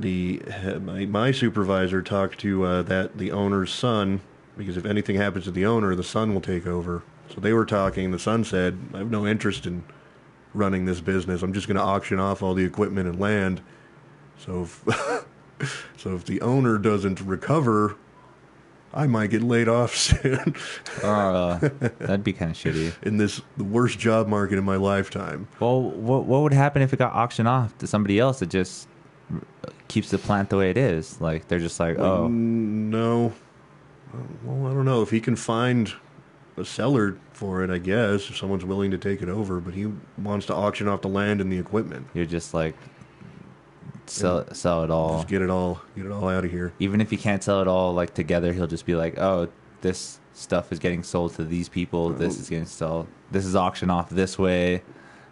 the my, my supervisor talked to uh, that the owner's son because if anything happens to the owner, the son will take over. So they were talking. The son said, "I have no interest in running this business. I'm just going to auction off all the equipment and land. So if so if the owner doesn't recover." I might get laid off soon uh, that'd be kind of shitty. in this the worst job market in my lifetime. Well, what what would happen if it got auctioned off to somebody else that just keeps the plant the way it is? Like they're just like, oh, Mm, no. Well, I don't know if he can find a seller for it. I guess if someone's willing to take it over, but he wants to auction off the land and the equipment. you're just like sell sell it all. Just get it all, get it all out of here. Even if he can't sell it all like together, he'll just be like, oh, this stuff is getting sold to these people. This is getting sold. This is auctioned off this way.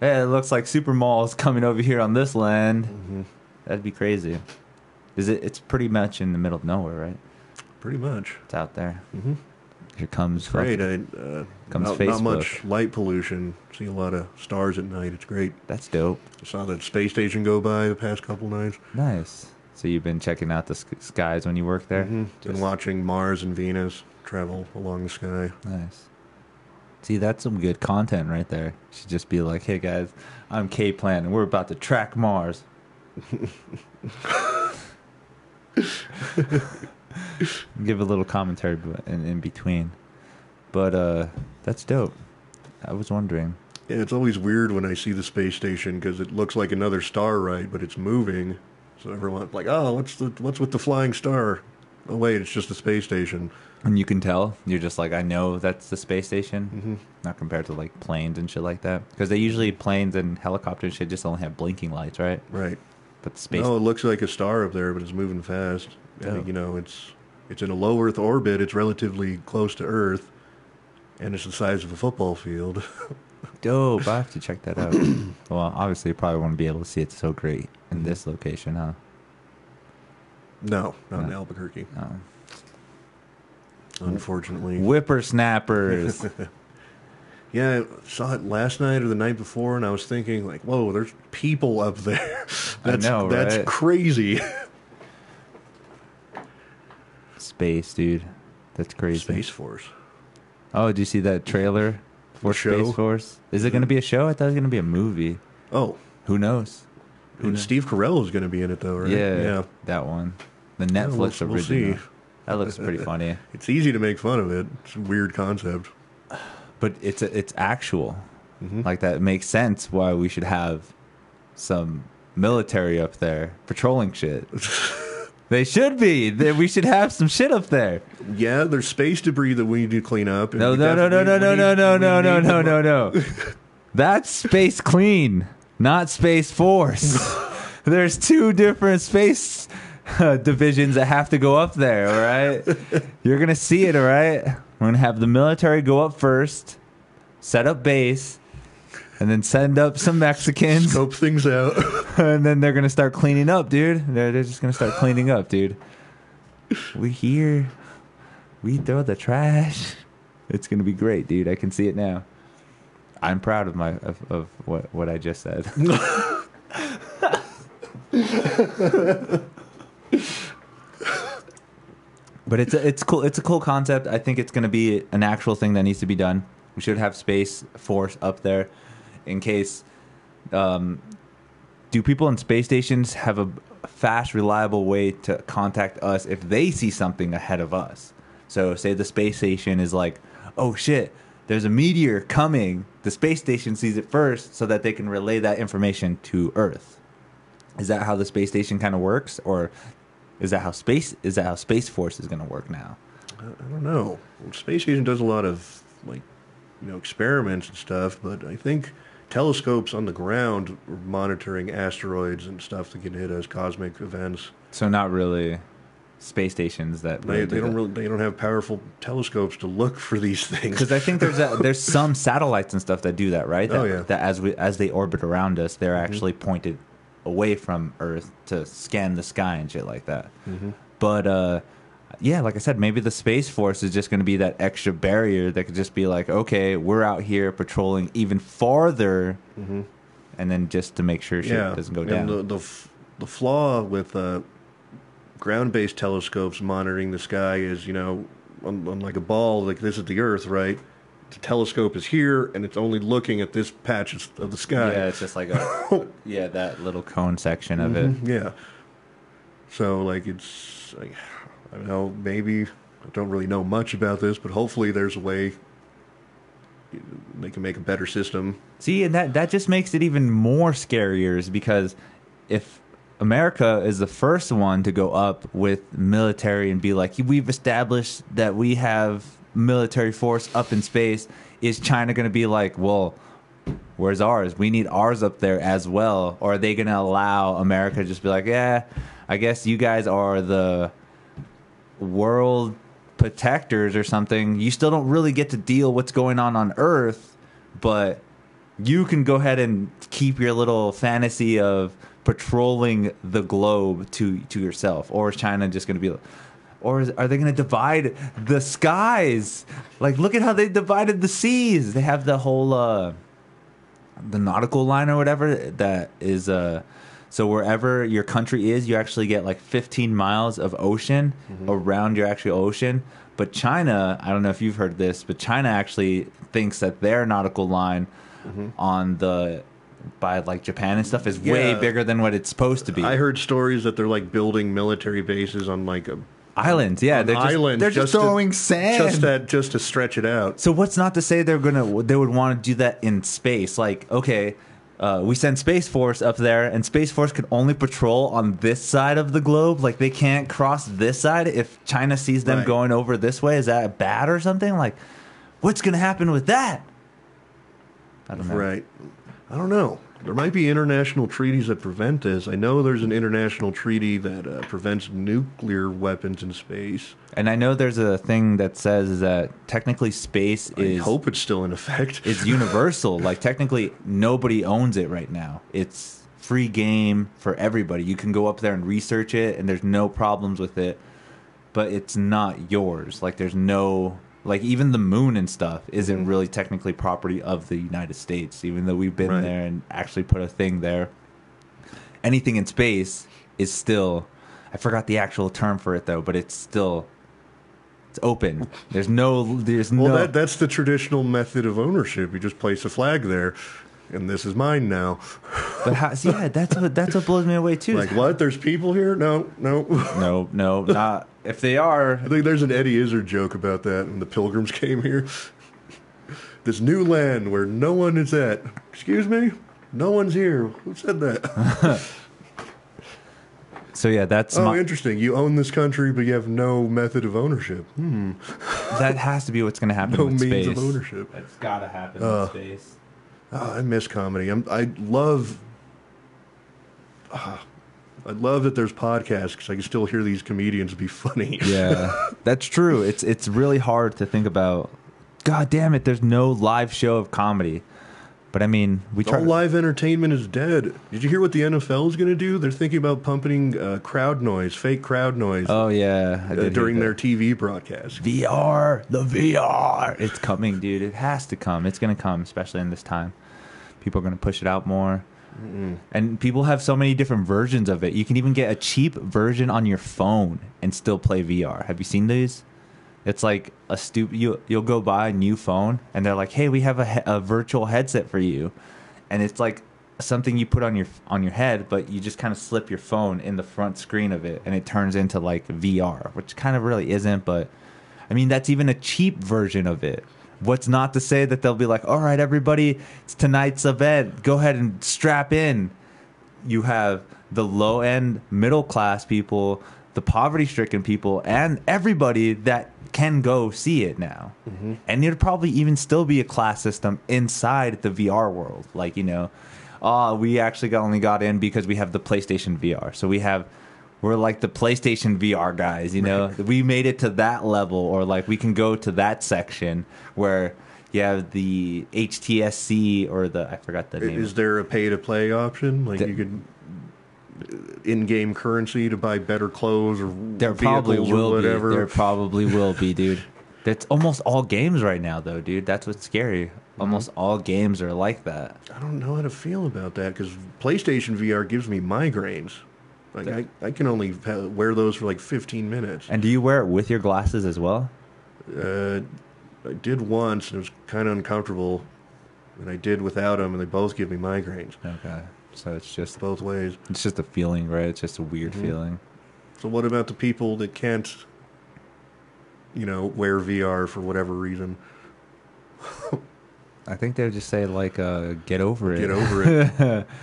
Hey, it looks like Super Mall's coming over here on this land. That'd be crazy. Is it? It's pretty much in the middle of nowhere, right? Pretty much. It's out there. Mm-hmm. Here comes Great. I, uh, Comes not, not much light pollution. See a lot of stars at night. It's great. That's dope. I Saw the space station go by the past couple nights. Nice. So you've been checking out the skies when you work there. Mhm. Been watching Mars and Venus travel along the sky. Nice. See, that's some good content right there. Should just be like, "Hey guys, I'm K Plant, and we're about to track Mars." Give a little commentary in, in between, but uh, that's dope. I was wondering. Yeah, it's always weird when I see the space station because it looks like another star, right? But it's moving, so everyone's like, "Oh, what's the what's with the flying star?" Oh wait, it's just the space station. And you can tell. You're just like, I know that's the space station. Mm-hmm. Not compared to like planes and shit like that. Because they usually planes and helicopters and shit just only have blinking lights, right? Right. But space. No, it looks like a star up there, but it's moving fast. Dope. you know, it's it's in a low Earth orbit. It's relatively close to Earth, and it's the size of a football field. Dope. I have to check that out. well, obviously, you probably won't be able to see it so great in this location, huh? no, not in Albuquerque, Oh. unfortunately. Whippersnappers. Yeah, I saw it last night or the night before, and I was thinking, like, whoa, there's people up there. I That's know, that's right? crazy. Space, dude. That's crazy. Space Force. Oh, did you see that trailer for show? Space Force? Is it going to be a show? I thought it was going to be a movie. Oh, Who knows? Who knows? Steve Carell is going to be in it, though, right? Yeah, Yeah. that one. The Yeah, Netflix we'll, we'll original. see. That looks pretty funny. It's easy to make fun of it. It's a weird concept. But it's it's actual. Mm-hmm. Like that makes sense why we should have some military up there patrolling shit. they should be. We should have some shit up there. Yeah, there's space debris that we need to clean up. and No, no, no, no, no, no, no, no, no, no, no, no. That's Space Clean, not Space Force. There's two different space uh, divisions that have to go up there, all right? You're going to see it, all right? We're going to have the military go up first, set up base, and then send up some Mexicans, Scope things out. and then they're going to start cleaning up, dude. They're, they're just going to start cleaning up, dude. We here. We throw the trash. It's going to be great, dude. I can see it now. I'm proud of my of, of what what I just said. but it's a, it's cool. It's a cool concept. I think it's going to be an actual thing that needs to be done. We should have space force up there in case. Um, do people in space stations have a fast, reliable way to contact us if they see something ahead of us? So, say the space station is like, "Oh shit, there's a meteor coming." The space station sees it first, so that they can relay that information to Earth. Is that how the space station kind of works, or is that how space is that how Space Force is going to work now? I don't know. Space Station does a lot of like, you know, experiments and stuff, but I think telescopes on the ground monitoring asteroids and stuff that can hit us, cosmic events. So not really space stations that They, they don't really, they don't have powerful telescopes to look for these things. because I think there's a, there's some satellites and stuff that do that, right? That, Oh, yeah. That as we as they orbit around us, they're actually pointed away from Earth to scan the sky and shit like that. But uh, yeah, like I said, maybe the space force is just going to be that extra barrier that could just be like, okay, we're out here patrolling even farther, and then just to make sure shit yeah, doesn't go and down. The, the the flaw with uh, ground-based telescopes monitoring the sky is, you know, on, on like a ball, like this is the Earth, right? The telescope is here, and it's only looking at this patch of the sky. yeah, it's just like a yeah that little cone section of it. Mhm, Yeah. So like it's like I know maybe I don't really know much about this, but hopefully there's a way they can make a better system. See, and that that just makes it even more scarier is because if America is the first one to go up with military and be like, we've established that we have military force up in space, is China going to be like, well, where's ours? We need ours up there as well. Or are they going to allow America to just be like, yeah, I guess you guys are the world protectors or something. You still don't really get to deal what's going on on Earth, but you can go ahead and keep your little fantasy of patrolling the globe to to yourself. Or is China just going to be? Or is, are they going to divide the skies? Like, look at how they divided the seas. They have the whole uh, the nautical line or whatever that is uh so wherever your country is you actually get like 15 miles of ocean mm-hmm. around your actual ocean. But china i don't know if you've heard this but china actually thinks that their nautical line mm-hmm. on the by like japan and stuff is way bigger than what it's supposed to be. I heard stories that they're like building military bases on like a islands yeah they're just, islands they're just, to- throwing sand. just that just to stretch it out. So what's not to say they're gonna they would want to do that in space? Like, okay, uh, we send Space Force up there, and Space Force can only patrol on this side of the globe. Like, they can't cross this side if China sees them Right. going over this way. Is that bad or something? Like, what's gonna happen with that? I don't know. Right. I don't know. There might be international treaties that prevent this. I know there's an international treaty that uh, prevents nuclear weapons in space. And I know there's a thing that says that technically space is. I hope it's still in effect. it's universal. like technically, nobody owns it right now. It's free game for everybody. You can go up there and research it, and there's no problems with it. But it's not yours. Like there's no like even the moon and stuff isn't Mhm. really technically property of the United States, even though we've been Right. there and actually put a thing there. Anything in space is still. I forgot the actual term for it though, but it's still. It's open. There's no. There's well, no. that, that's the traditional method of ownership. You just place a flag there. And this is mine now. But how, see, yeah, that's what that's what blows me away too. Like what? There's people here? No, no. no, no, not if they are. I think there's an Eddie Izzard joke about that when the pilgrims came here. This new land where no one is at. Excuse me? No one's here. Who said that? So yeah, that's oh, my, interesting. You own this country, but you have no method of ownership. Hmm. that has to be what's going to happen No with means space. of ownership. That's gotta happen Uh, in space. Oh, I miss comedy. I'm, I love. ah, I love that there's podcasts because I can still hear these comedians be funny. Yeah, that's true. It's it's really hard to think about. God damn it! There's no live show of comedy. But I mean, we try. All live entertainment is dead. Did you hear what the NFL is going to do? They're thinking about pumping uh, crowd noise, fake crowd noise, oh yeah, uh, during their TV broadcast. VR, the VR. It's coming, dude. It has to come. It's gonna come, especially in this time. People are gonna push it out more, and people have so many different versions of it. You can even get a cheap version on your phone and still play VR. Have you seen these? It's like a stupid. You you'll go buy a new phone, and they're like, "Hey, we have a, he- a virtual headset for you," and it's like something you put on your on your head, but you just kind of slip your phone in the front screen of it, and it turns into like VR, which kind of really isn't. But I mean, that's even a cheap version of it. What's not to say that they'll be like, "All right, everybody, it's tonight's event. Go ahead and strap in." you have the low end middle class people, the poverty stricken people, and everybody that can go see it now. Mm-hmm. And there'd probably even still be a class system inside the VR world. Like, you know, oh, we actually got, only got in because we have the PlayStation VR. So we have. We're like the PlayStation VR guys, you know. We made it to that level, or like we can go to that section where you have the HTSC or the I forgot the name. Is there a pay to play option? Like The- you could uh, in game currency to buy better clothes or There probably vehicles or will whatever. be. There probably will be, dude. That's almost all games right now, though, dude. That's what's scary. Mm-hmm. Almost all games are like that. I don't know how to feel about that because PlayStation VR gives me migraines. Like I, I can only wear those for like 15 minutes. And do you wear it with your glasses as well? Uh, I did once and it was kind of uncomfortable, and I did without them, and they both give me migraines Okay. So it's just both ways. it's just a feeling, right? It's just a weird Mhm. feeling. So what about the people that can't, you know, wear VR for whatever reason? I think they would just say like, uh, "Get over it. Get over it.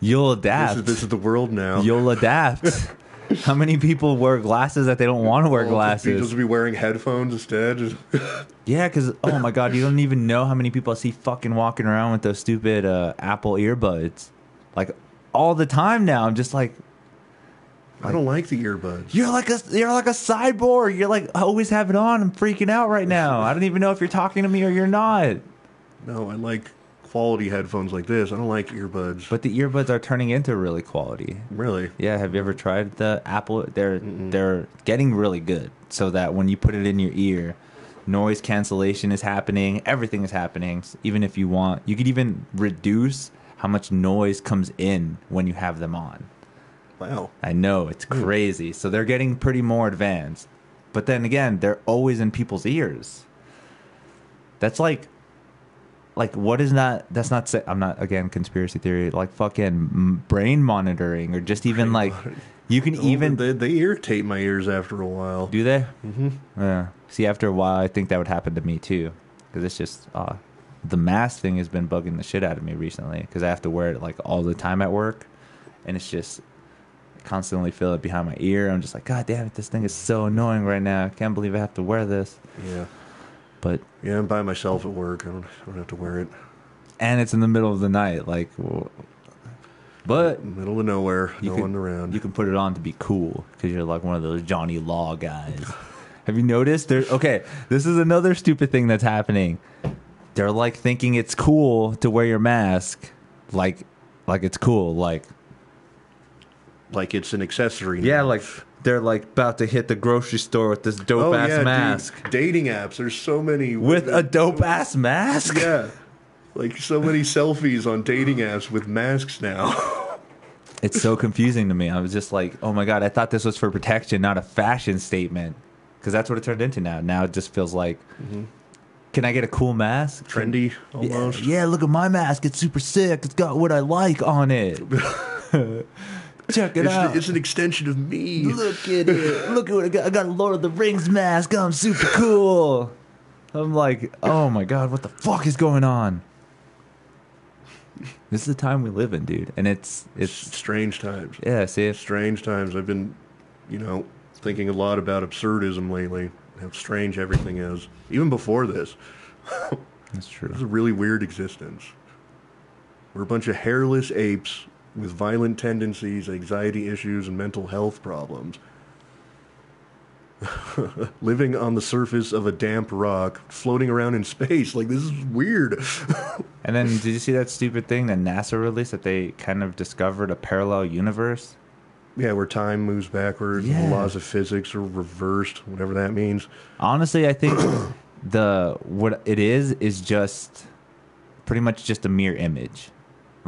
You'll This adapt. is, this is the world now. You'll adapt." How many people wear glasses that they don't want to wear be- glasses? Just be wearing headphones instead. Yeah, because oh my god, you don't even know how many people I see fucking walking around with those stupid uh, Apple earbuds, like all the time now. I'm just like, I don't like the earbuds. you're like a you're like a cyborg. You're like I always have it on. I'm freaking out right now. I don't even know if you're talking to me or you're not. No, I like quality headphones like this. I don't like earbuds. But the earbuds are turning into really quality. really, Yeah, have you ever tried the Apple? They're they're getting really good, so that when you put it in your ear, noise cancellation is happening. Everything is happening. Even if you want, you could even reduce how much noise comes in when you have them on. wow. I know it's hmm. crazy. So they're getting pretty more advanced, but then again, they're always in people's ears. That's like. Like what is not? That's not. Say, I'm not again conspiracy theory. Like fucking brain monitoring, or just even Brain like, monitoring. you can Oh, even they, they irritate my ears after a while. do they? Mm-hmm. Yeah. See, after a while, I think that would happen to me too, because it's just uh, the mask thing has been bugging the shit out of me recently. Because I have to wear it like all the time at work, and it's just I constantly feel it behind my ear. I'm just like, God damn it, this thing is so annoying right now. I can't believe I have to wear this. Yeah, But yeah. I'm by myself at work. I don't, I don't have to wear it. and it's in the middle of the night, like. But Middle of nowhere, no can, one around. You can put it on to be cool because you're like one of those Johnny Law guys. Have you noticed? There. Okay, this is another stupid thing that's happening. They're like thinking it's cool to wear your mask, like, like it's cool. Like, like it's an accessory. yeah, now. like they're like about to hit the grocery store with this dope oh ass yeah, dude, mask dating apps. There's so many with a dope ass mask. Yeah, like so many selfies on dating apps with masks now. It's so confusing to me. I was just like, oh my god, I thought this was for protection, not a fashion statement. Because that's what it turned into now. Now it just feels like mm-hmm. Can I get a cool mask? trendy Yeah, almost. yeah, look at my mask. It's super sick. It's got what I like on it. Check it It's, out. it's an extension of me. Look at it. Look at what I got. I got a Lord of the Rings mask. I'm super cool. I'm like, oh my god, what the fuck is going on? This is the time we live in, dude, and it's It's strange times. yeah. See, it's, Strange times. I've been, you know, thinking a lot about absurdism lately. How strange everything is. Even before this, it's true. it's a really weird existence. We're a bunch of hairless apes with violent tendencies, anxiety issues, and mental health problems. Living on the surface of a damp rock, floating around in space. Like, this is weird. And then, did you see that stupid thing that NASA released that they kind of discovered a parallel universe? yeah, where time moves backwards, Yeah. the laws of physics are reversed, whatever that means. Honestly, I think the what it is is just pretty much just a mere image.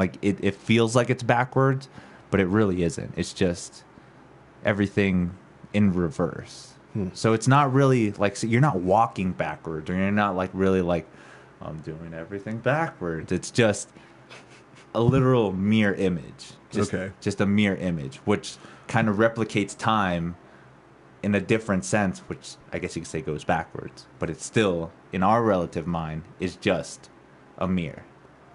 Like it, it feels like it's backwards, but it really isn't. It's just everything in reverse. Hmm. So it's not really like so you're not walking backwards, or you're not like really like I'm doing everything backwards. It's just a literal mirror image. Just, Okay. Just a mirror image, which kind of replicates time in a different sense, which I guess you could say goes backwards, but it's still in our relative mind is just a mirror.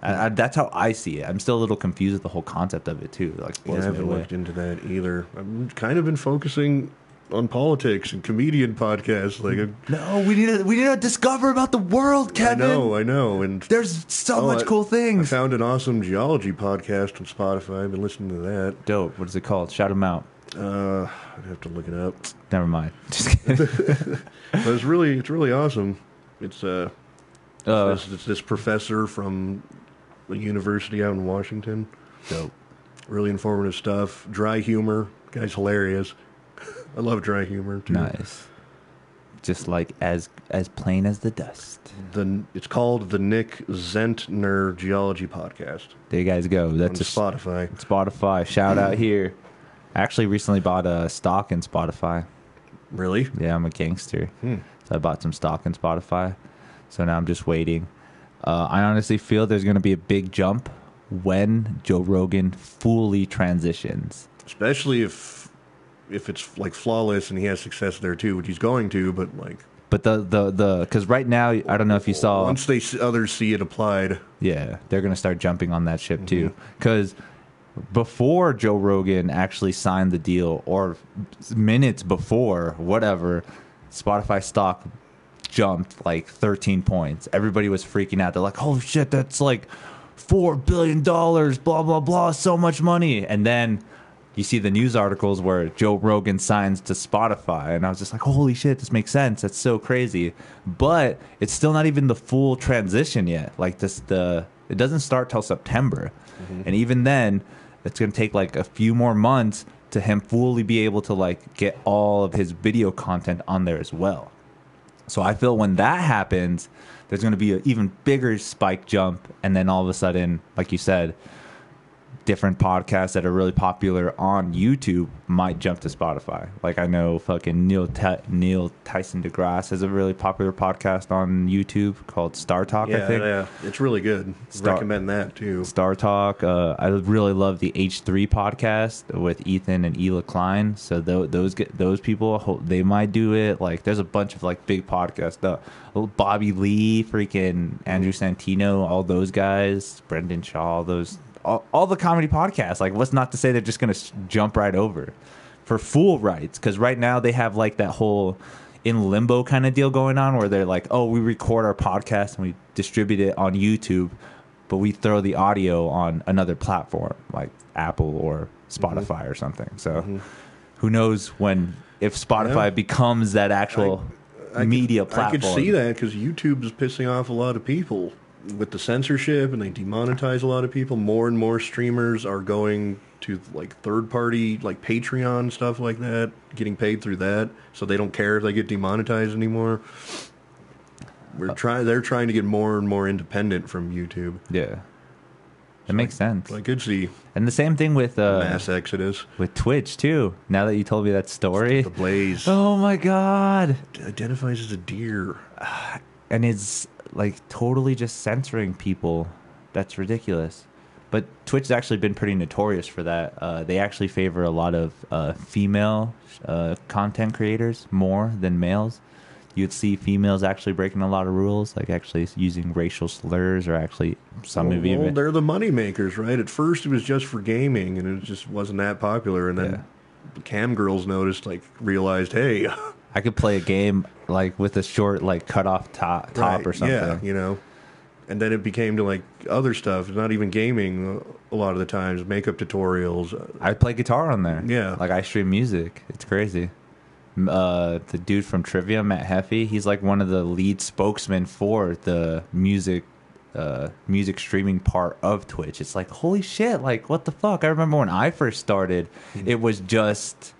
I, I, that's how I see it. I'm still a little confused with the whole concept of it too. Like, Yeah, I haven't looked into that either. I've kind of been focusing on politics and comedian podcasts. Like, No, we need to we need to discover about the world, Kevin. I know, I know, and There's so Oh, much I- cool things. I found an awesome geology podcast on Spotify. I've been listening to that. Dope. What is it called? Shout them out. Uh, I'd have to look it up. Never mind. Just kidding. But it's really, it's really awesome. It's uh, Uh, this, it's this professor from a university out in Washington. dope. Really informative stuff. Dry humor. Guy's hilarious. I love dry humor too. Nice. Just like as as plain as the dust. The it's called the Nick Zentner Geology Podcast There you guys go. That's a Spotify. Spotify. Shout out here. I actually recently bought a stock in Spotify. Really? Yeah, I'm a gangster. Hmm. So I bought some stock in Spotify. So now I'm just waiting. Uh, I honestly feel there's going to be a big jump when Joe Rogan fully transitions. Especially if if it's like flawless and he has success there too, which he's going to. But like But the the the because right now I don't know if you saw. once they others see it applied, Yeah, they're gonna start jumping on that ship too. Mm-hmm. Because before Joe Rogan actually signed the deal, or minutes before, whatever, Spotify stock jumped like 13 points. Everybody was freaking out. They're like, "Holy shit, that's like four billion dollars! Blah blah blah, so much money!" And then you see the news articles where Joe Rogan signs to Spotify, and I was just like, "Holy shit, this makes sense. That's so crazy." But it's still not even the full transition yet. Like this, the it doesn't start till September, mm-hmm. and even then, it's gonna take like a few more months to him fully be able to like get all of his video content on there as well. So I feel when that happens, there's going to be an even bigger spike jump, and then all of a sudden, like you said, different podcasts that are really popular on YouTube might jump to Spotify. Like I know fucking Neil Neil Tyson DeGrasse has a really popular podcast on YouTube called Star Talk. I yeah, think. yeah, it's really good. Star- Recommend that too. Star Talk. Uh, I really love the H3 podcast with Ethan and Hila Klein. So tho- those get, those people, they might do it. Like, there's a bunch of like big podcasts. Uh, Bobby Lee, freaking Andrew Santino, all those guys, Brendan Schaub, those, all, all the comedy podcasts. Like, what's not to say they're just gonna jump right over for full rights? Because right now they have like that whole in limbo kind of deal going on where they're like, oh, we record our podcast and we distribute it on YouTube, but we throw the audio on another platform like Apple or mm-hmm. Spotify or something. So mm-hmm. who knows when if Spotify Yeah. becomes that actual I could- media platform? I could see that because YouTube is pissing off a lot of people with the censorship, and they demonetize a lot of people. More and more streamers are going to like third party, like Patreon stuff like that, getting paid through that, so they don't care if they get demonetized anymore. We're trying. They're trying to get more and more independent from YouTube. Yeah, it makes sense. I could see and the same thing with uh, mass exodus. with Twitch too. Now that you told me that story, The Blaze oh my god! identifies as a deer. and it's like totally just censoring people. That's ridiculous. But Twitch has actually been pretty notorious for that. Uh, they actually favor a lot of uh, female uh, content creators more than males. You'd see females actually breaking a lot of rules, like actually using racial slurs or actually some well, of you. well, they're the money makers, right? At first, it was just for gaming, and it just wasn't that popular. And then Yeah. cam girls noticed, like, realized, hey, I could play a game like with a short, like cut off top, top right, or something. Yeah, you know. And then it became to like other stuff, not even gaming. A lot of the times, makeup tutorials. I play guitar on there. Yeah. Like I stream music. It's crazy. Uh, the dude from Trivium, Matt Heafy, he's like one of the lead spokesmen for the music, uh, music streaming part of Twitch. It's like holy shit! Like what the fuck? I remember when I first started, it was just.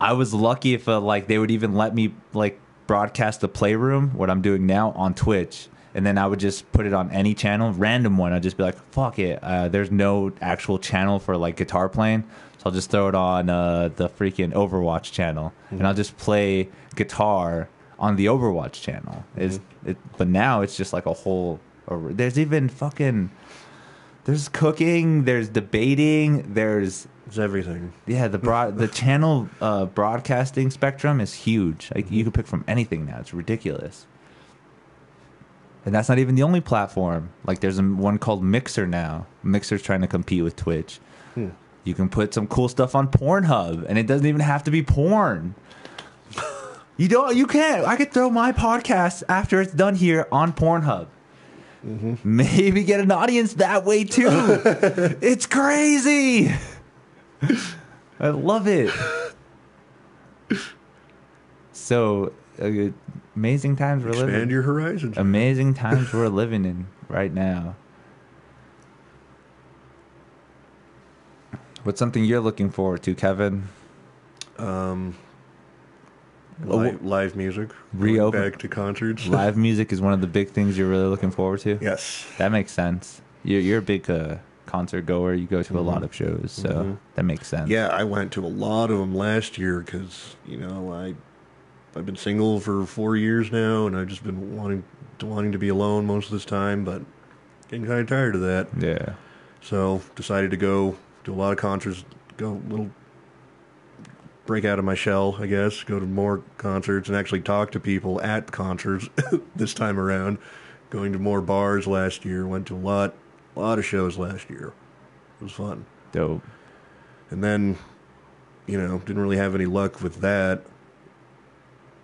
I was lucky if uh, like they would even let me like broadcast the playroom, what I'm doing now on Twitch, and then I would just put it on any channel, random one. I'd just be like, "Fuck it." Uh, there's no actual channel for like guitar playing, so I'll just throw it on uh, the freaking Overwatch channel, and I'll just play guitar on the Overwatch channel. Is it? But now it's just like a whole. There's even fucking. There's cooking. There's debating. There's It's everything. yeah, the broad the channel uh, broadcasting spectrum is huge. Like you can pick from anything now. It's ridiculous. And that's not even the only platform. Like there's a, one called Mixer now. Mixer's trying to compete with Twitch. Hmm. You can put some cool stuff on Pornhub, and it doesn't even have to be porn. You don't. You can't. I could throw my podcast after it's done here on Pornhub. Maybe get an audience that way too. it's crazy. I love it. So uh, amazing times we're Expand living. Expand your horizons. Amazing times we're living in right now. What's something you're looking forward to, Kevin? Um, live, live music. Reopen- back to concerts. Live music is one of the big things you're really looking forward to. Yes. That makes sense. You're, you're a big uh, concert goer. You go to a lot of shows, so Mhm. that makes sense. Yeah, I went to a lot of them last year because you know I I've been single for four years now, and I've just been wanting wanting to be alone most of this time, but getting kind of tired of that. Yeah. So decided to go to a lot of concerts, go a little break out of my shell, I guess, go to more concerts and actually talk to people at concerts this time around. Going to more bars last year, went to a lot a lot of shows last year. It was fun. Dope. And then, you know, didn't really have any luck with that.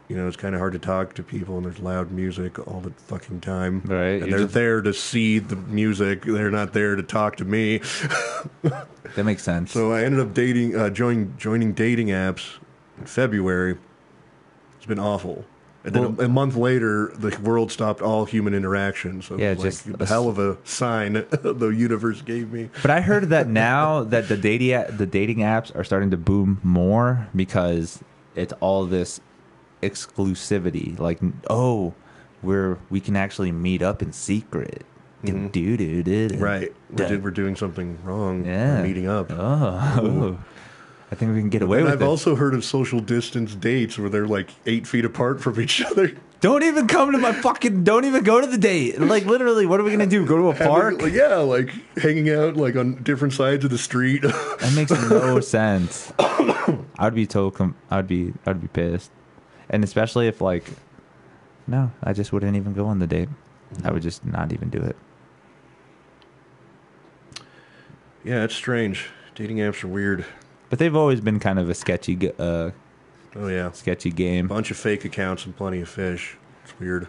You know, it's kind of hard to talk to people, and there's loud music all the fucking time. Right, And they're just- there to see the music. They're not there to talk to me. That makes sense. So I ended up dating, uh, joining joining dating apps in February. It's been awful. And then a, a month later, the world stopped all human interaction. So Yeah, just like a a hell of a sign the universe gave me. But I heard that now that the dating the dating apps are starting to boom more because it's all this exclusivity. Like, oh, we're we can actually meet up in secret. Do do do do. Mm-hmm. Right. We're, we're doing something wrong. Yeah. Meeting up. Oh, I think we can get away with I've it. also heard of social distance dates where they're like eight feet apart from each other. don't even come to my fucking. Don't even go to the date. Like literally, what are we gonna do? Go to a park? Like, yeah, like hanging out like on different sides of the street. That makes no sense. I'd be. Com- I'd be. I'd be pissed, and especially if like, no, I just wouldn't even go on the date. I would just not even do it. yeah, it's strange. Dating apps are weird. But they've always been kind of a sketchy, uh, Oh yeah, sketchy game. bunch of fake accounts and plenty of fish. It's weird.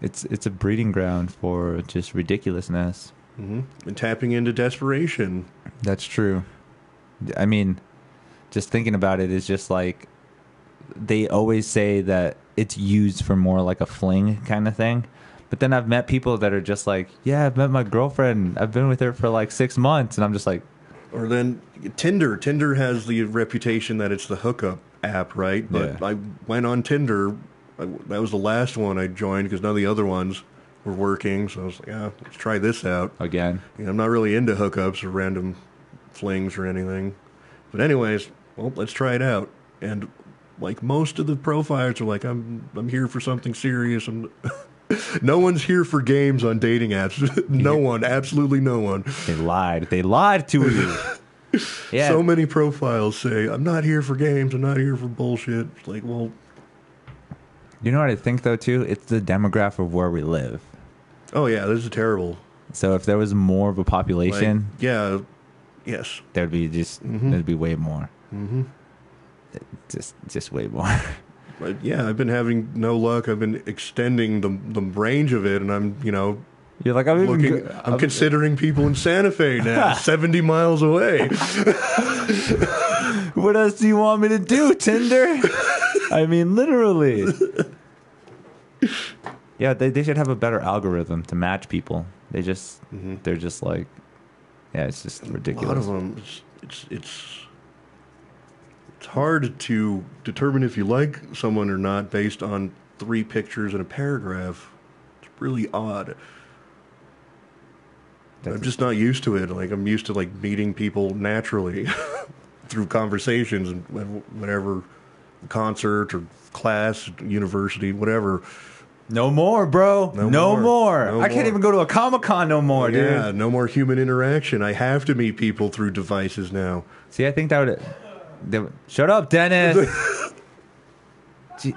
It's it's a breeding ground for just ridiculousness. hmm And tapping into desperation. That's true. I mean, just thinking about it is just like they always say that it's used for more like a fling kind of thing. But then I've met people that are just like, yeah, I've met my girlfriend. I've been with her for like six months. And I'm just like, Or then Tinder. Tinder has the reputation that it's the hookup app, right? But Yeah. I went on Tinder. I, that was the last one I joined because none of the other ones were working. So I was like, yeah, let's try this out. again, You know, I'm not really into hookups or random flings or anything. But anyways, well, let's try it out. And like most of the profiles are like, I'm I'm here for something serious. I'm no one's here for games on dating apps. no one, absolutely no one. They lied. They lied to you. Yeah. So many profiles say, I'm not here for games. I'm not here for bullshit. It's like, well, you know what I think though too? It's the demographic of where we live. oh yeah, this is terrible. So if there was more of a Like, population, yeah, yes. there'd be just Mhm. there'd be way more. hmm Just just way more. But yeah, I've been having no luck. I've been extending the the range of it, and I'm you know You're like I'm looking. go- I'm considering people in Santa Fe now, 70 miles away. What else do you want me to do, Tinder? I mean, literally. Yeah, they, they should have a better algorithm to match people. They just Mhm. they're just like, yeah, it's just ridiculous. A lot of them. It's, it's it's it's hard to determine if you like someone or not based on three pictures and a paragraph. It's really odd. That's- I'm just not used to it. Like I'm used to like meeting people naturally through conversations and whatever concert or class, university, whatever. No more, bro. No No, more. more. No I can't more. even go to a comic con no more, yeah, dude. no more human interaction. I have to meet people through devices now. See, I think that would. They, shut up, Dennis. Gee,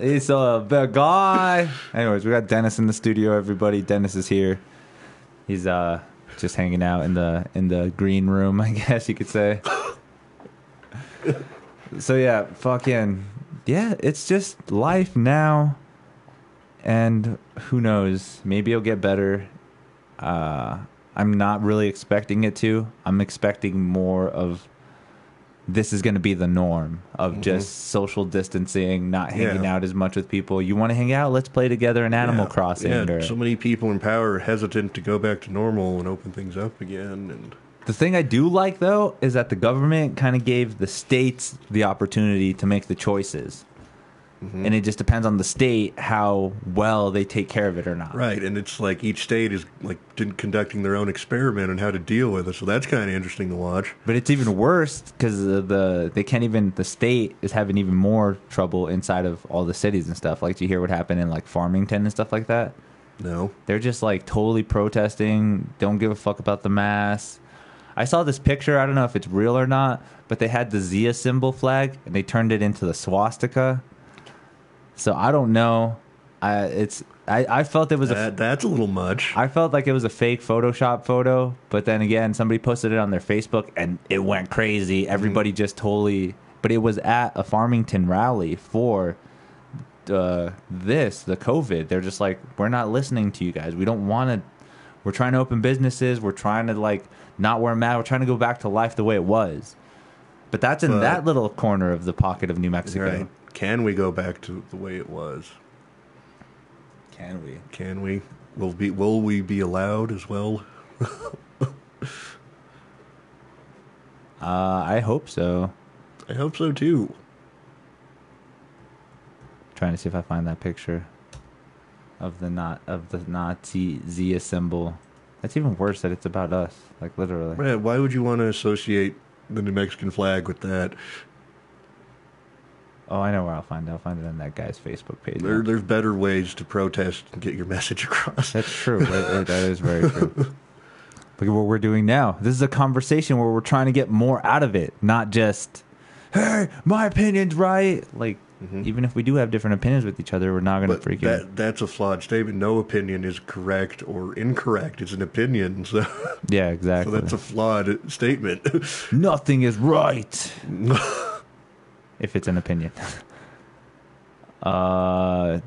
He's a bad guy. Anyways, we got Dennis in the studio. Everybody, Dennis is here. He's uh just hanging out in the in the green room, I guess you could say. so yeah, fucking yeah. It's just life now, and who knows? Maybe it'll get better. Uh, I'm not really expecting it to. I'm expecting more of this is going to be the norm of just social distancing, not hanging Mm-hmm. Yeah. out as much with people. You want to hang out? Let's play together in Animal Yeah, Crossing. Yeah, or- so many people in power are hesitant to go back to normal and open things up again. And The thing I do like though is that the government kind of gave the states the opportunity to make the choices. Mm-hmm. And it just depends on the state how well they take care of it or not. right, and it's like each state is like conducting their own experiment on how to deal with it. So that's kind of interesting to watch. But it's even worse because the, the they can't even the state is having even more trouble inside of all the cities and stuff. Like, do you hear what happened in like Farmington and stuff like that? No, They're just like totally protesting, don't give a fuck about the mass. I saw this picture, I don't know if it's real or not, but they had the Zia symbol flag and they turned it into the swastika. So I don't know. I it's I, I felt it was a that, that's a little much. I felt like it was a fake Photoshop photo, but then again, somebody posted it on their Facebook and it went crazy. Everybody just totally, but it was at a Farmington rally for uh, this, the COVID. They're just like, we're not listening to you guys. We don't want to. We're trying to open businesses. We're trying to like not wear masks. We're trying to go back to life the way it was. But that's in But- that little corner of the pocket of New Mexico. Right. Can we go back to the way it was? Can we? Can we? Will be? Will we be allowed as well? Uh, I hope so. I hope so too. trying to see if I find that picture of the not of the Nazi Zia symbol. That's even worse that it's about us, like literally. Brad, why would you want to associate the New Mexican flag with that? Oh, I know where I'll find it. I'll find it on that guy's Facebook page. There, there's better ways to protest and get your message across. That's true. It- that is very true. Look at what we're doing now. This is a conversation where we're trying to get more out of it, not just, "Hey, my opinion's right." Like, even if we do have different opinions with each other, we're not going to Mm-hmm. But that's a flawed statement. No opinion is correct or incorrect. It's an opinion. So, yeah, so exactly. that's a flawed statement. Nothing is right. If it's an opinion. uh,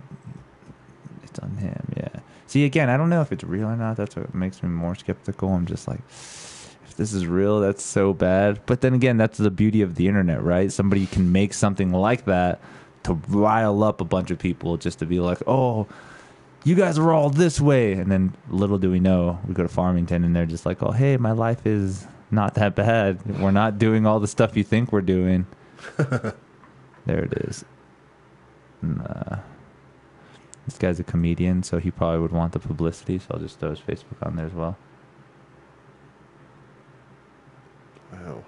it's on him. Yeah. See, again, I don't know if it's real or not. That's what makes me more skeptical. I'm just like, if this is real, that's so bad. But then again, that's the beauty of the internet, right? Somebody can make something like that to rile up a bunch of people just to be like, oh. You guys are all this way, and then little do we know, we go to Farmington, and they're just like, "Oh, hey, my life is not that bad. We're not doing all the stuff you think we're doing." there it is. And, uh, this guy's a comedian, so he probably would want the publicity. So I'll just throw his Facebook on there as well. wow.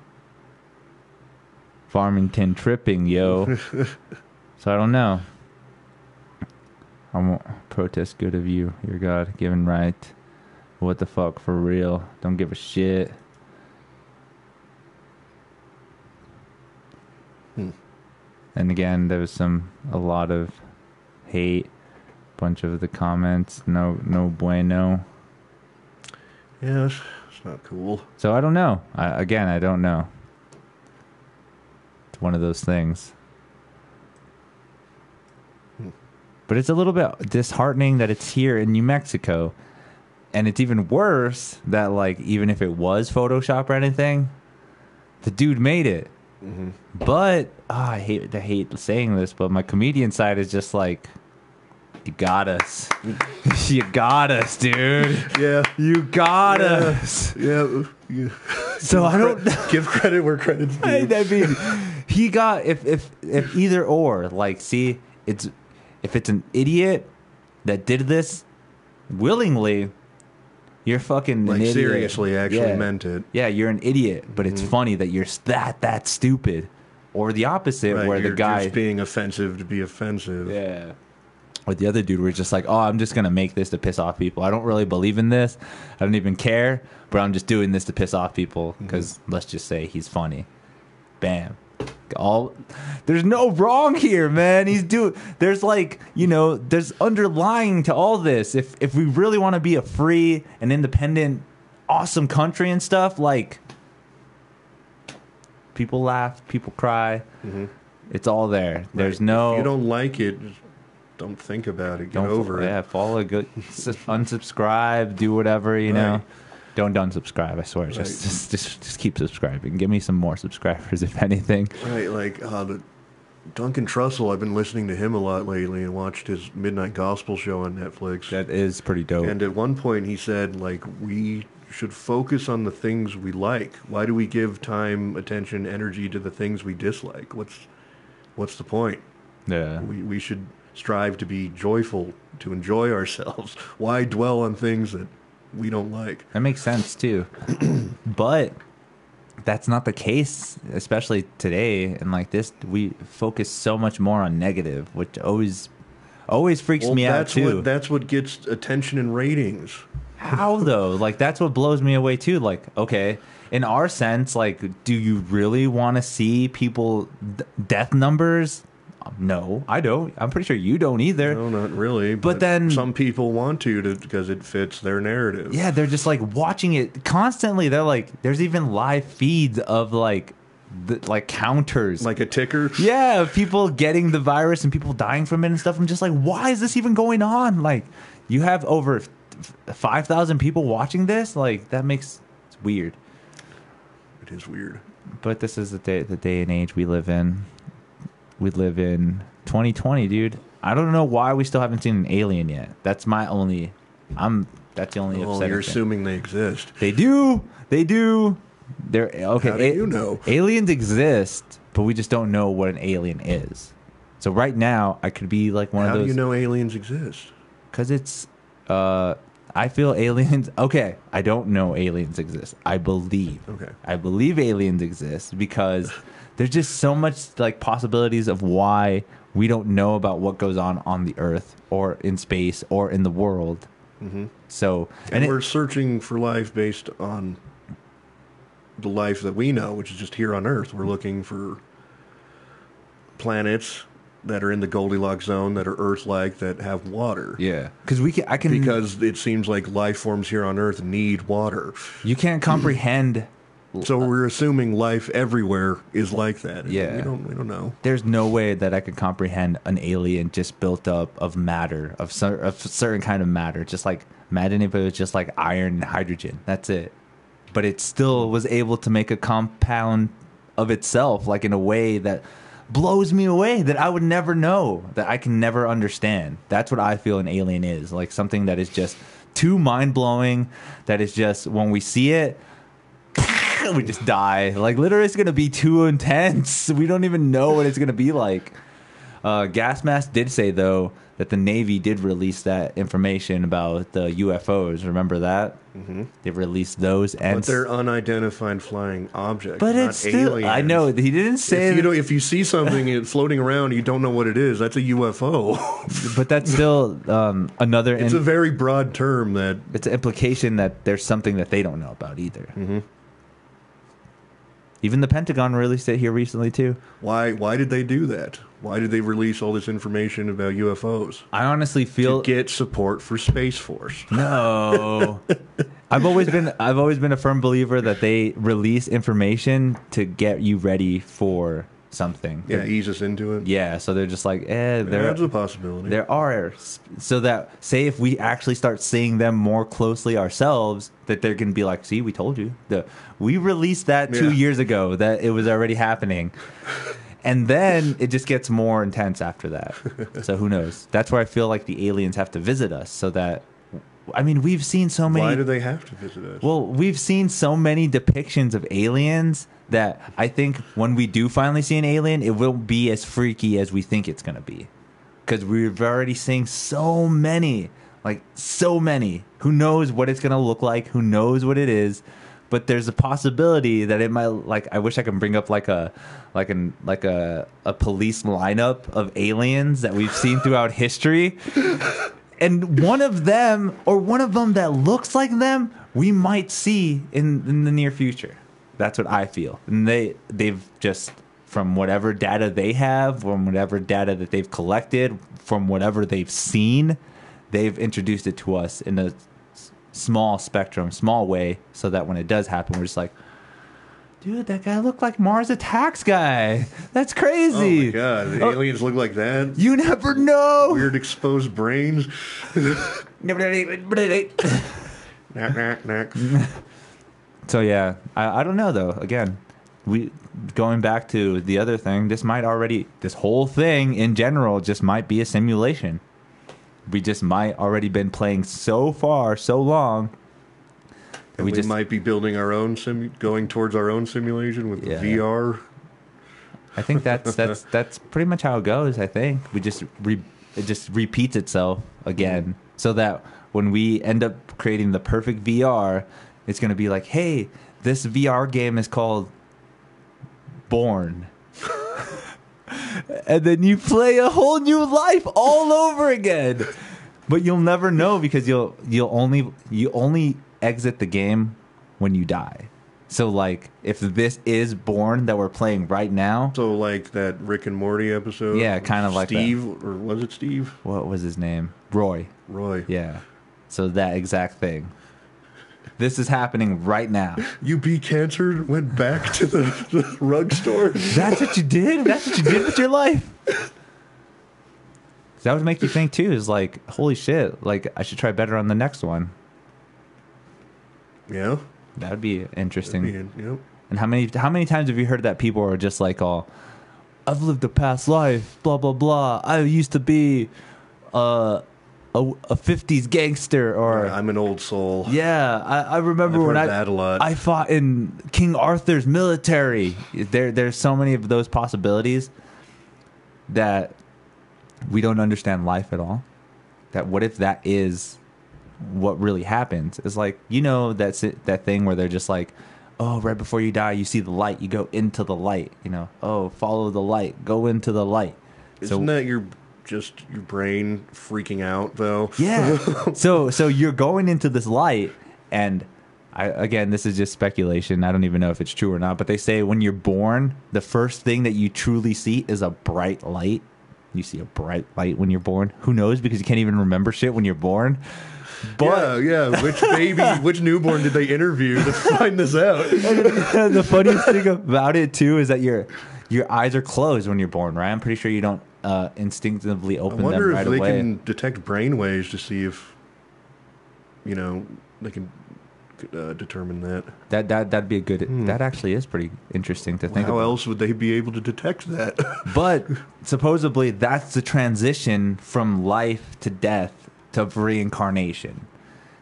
Farmington tripping, yo. so I don't know. I won't protest good of you, your God, given right. What the fuck, for real? Don't give a shit. And again, there was some, a lot of hate. Bunch of the comments, no, no bueno. Yeah, it's, it's not cool. So I don't know. I, again, I don't know. It's one of those things. Hmm. But it's a little bit disheartening that it's here in New Mexico. And it's even worse that, like, even if it was Photoshop or anything, the dude made it. Hmm But ah, I hate I hate saying this, but my comedian side is just like, you got us, you got us, dude, Yeah. you got Yeah. us. Yeah. yeah. So I don't. Give credit where credit's due. I, I mean, he got if if if either or like see it's if it's an idiot that did this willingly, you're fucking like an idiot. seriously, actually Yeah. meant it. Yeah, you're an idiot, but it's mm-hmm. funny that you're that that stupid, or the opposite, Right, where the guy just being offensive to be offensive. yeah. Or the other dude were just like, oh, I'm just gonna make this to piss off people. I don't really believe in this. I don't even care, but I'm just doing this to piss off people because mm-hmm. let's just say he's funny. Bam. All there's no wrong here, man. He's doing. There's like you know, there's underlying to all this. If if we really want to be a free and independent, awesome country and stuff, like people laugh, people cry. Mhm. It's all there. There's no. If you don't like it, don't think about it. Get Don't over yeah, it. follow good, unsubscribe, do whatever you know. Right. Don't unsubscribe. I swear, just, just just just keep subscribing. Give me some more subscribers, if anything. Right, like uh, the Duncan Trussell. I've been listening to him a lot lately and watched his Midnight Gospel show on Netflix. That is pretty dope. And at one point, he said, like, we should focus on the things we like. Why do we give time, attention, energy to the things we dislike? What's what's the point? yeah, We we should strive to be joyful, to enjoy ourselves. Why dwell on things that we don't like? that makes sense too. but that's not the case, especially today and like this. We focus so much more on negative, which always always freaks Well, me out too. what that's what gets attention and ratings. How though? Like that's what blows me away too. Like, okay, in our sense, like, do you really want to see people d- death numbers? No, I don't. I'm pretty sure you don't either. No, not really. But then- some people want to, to because it fits their narrative. Yeah, they're just like watching it constantly. They're like, there's even live feeds of like, the, like counters. like a ticker. yeah, people getting the virus and people dying from it and stuff. I'm just like, why is this even going on? Like, you have over five thousand people watching this. Like, that makes it's weird. It is weird. But this is the day, the day and age we live in. We live in 2020, dude. I don't know why we still haven't seen an alien yet. That's my only. I'm. That's the only. Well, upsetting you're thing. assuming they exist. They do. They do. They're okay. How do you know? Aliens exist, but we just don't know what an alien is. So right now, I could be like one How of those. How do you know aliens exist? because it's. Uh, I feel aliens. Okay, I don't know aliens exist. I believe. Okay. I believe aliens exist because there's just so much like possibilities of why we don't know about what goes on on the Earth or in space or in the world. hmm So And, it- we're searching for life based on the life that we know, which is just here on Earth. We're looking for planets that are in the Goldilocks zone that are Earth-like that have water. yeah, because we can. I can Because it seems like life forms here on Earth need water. you can't comprehend So we're assuming life everywhere is like that. Yeah. We don't we don't know. there's no way that I could comprehend an alien just built up of matter, of, of certain kind of matter. Just like, imagine if it was just like iron and hydrogen. That's it. But it still was able to make a compound of itself, like in a way that blows me away, that I would never know, that I can never understand. That's what I feel an alien is. Like something that is just too mind blowing, that is just, when we see it, we just die. Like literally, it's gonna be too intense. We don't even know what it's gonna be like. Uh, Gas Mask did say though that the Navy did release that information about the UFOs. Remember that? Mm-hmm. They released those, and But they're unidentified flying objects. but it's still. aliens. I know he didn't say. If you, if you see something floating around, you don't know what it is. That's a UFO. but that's still um, another. it's in- a very broad term that it's an implication that there's something that they don't know about either. Mm-hmm. Even the Pentagon released it here recently too. why why did they do that? Why did they release all this information about UFOs? I honestly feel to get support for Space Force. no. I've always been I've always been a firm believer that they release information to get you ready for something. Yeah, ease us into it. Yeah, so they're just like, eh, Yeah, there that's a possibility. there are so that say if we actually start seeing them more closely ourselves, that they're gonna be like, see, we told you. The we released that two Yeah. years ago that it was already happening. And then it just gets more intense after that. So who knows? That's where I feel like the aliens have to visit us so that I mean, we've seen so many Why do they have to visit us? well, we've seen so many depictions of aliens that I think when we do finally see an alien, it will be as freaky as we think it's going to be. Because we've already seen so many, like so many. Who knows what it's going to look like? Who knows what it is? But there's a possibility that it might like. I wish I could bring up like a, like an like a a police lineup of aliens that we've seen throughout history and one of them or one of them that looks like them we might see in, in the near future that's what i feel and they they've just from whatever data they have from whatever data that they've collected from whatever they've seen they've introduced it to us in a small spectrum small way so that when it does happen we're just like dude that guy looked like mars attacks guy that's oh crazy my god, the Oh, aliens look like that. you never know Weird exposed brains. Knack, knack, knack. So yeah, I, I don't know though. Again, we going back to the other thing. This might already this whole thing in general just might be a simulation. We just might already been playing so far, so long. that we, we just might be building our own sim, going towards our own simulation with Yeah. VR. I think that's that's that's pretty much how it goes. I think we just re, it just repeats itself again, mm-hmm. so that when we end up creating the perfect VR, it's going to be like, hey, this VR game is called Born. and then you play a whole new life all over again. But you'll never know because you'll you'll only you only exit the game when you die. So like if this is Born that we're playing right now, So like that Rick and Morty episode. Yeah, kinda like that. Steve, or was it Steve? what was his name? Roy. Roy. Yeah. So that exact thing. This is happening right now. You beat cancer, went back to the, the rug store. That's what you did? That's what you did with your life? That would make you think too, is like, holy shit, like I should try better on the next one. Yeah. That would be interesting. Yep. And how many how many times have you heard that people are just like all I've lived a past life, blah blah blah. I used to be uh, a a fifties gangster or I'm an old soul. Yeah, I, I remember I've when I that a lot. I fought in King Arthur's military. There, there's so many of those possibilities that we don't understand life at all. That what if that is what really happens? It's like you know that's it, that thing where they're just like, oh, right before you die, you see the light, you go into the light. You know, oh, follow the light, go into the light. Isn't that your just your brain freaking out though? Yeah. so so you're going into this light, and I again, this is just speculation. I don't even know if it's true or not. But they say when you're born, the first thing that you truly see is a bright light. You see a bright light when you're born. Who knows? Because you can't even remember shit when you're born. But yeah, yeah. Which baby, which newborn did they interview to find this out? the funniest thing about it too is that your your eyes are closed when you're born, right? I'm pretty sure you don't uh, instinctively open them right away. I wonder if they away. can detect brain waves to see if, you know, they can uh, determine that. That that that'd be a good. That actually is pretty interesting to think How about. else would they be able to detect that? But supposedly that's the transition from life to death to reincarnation.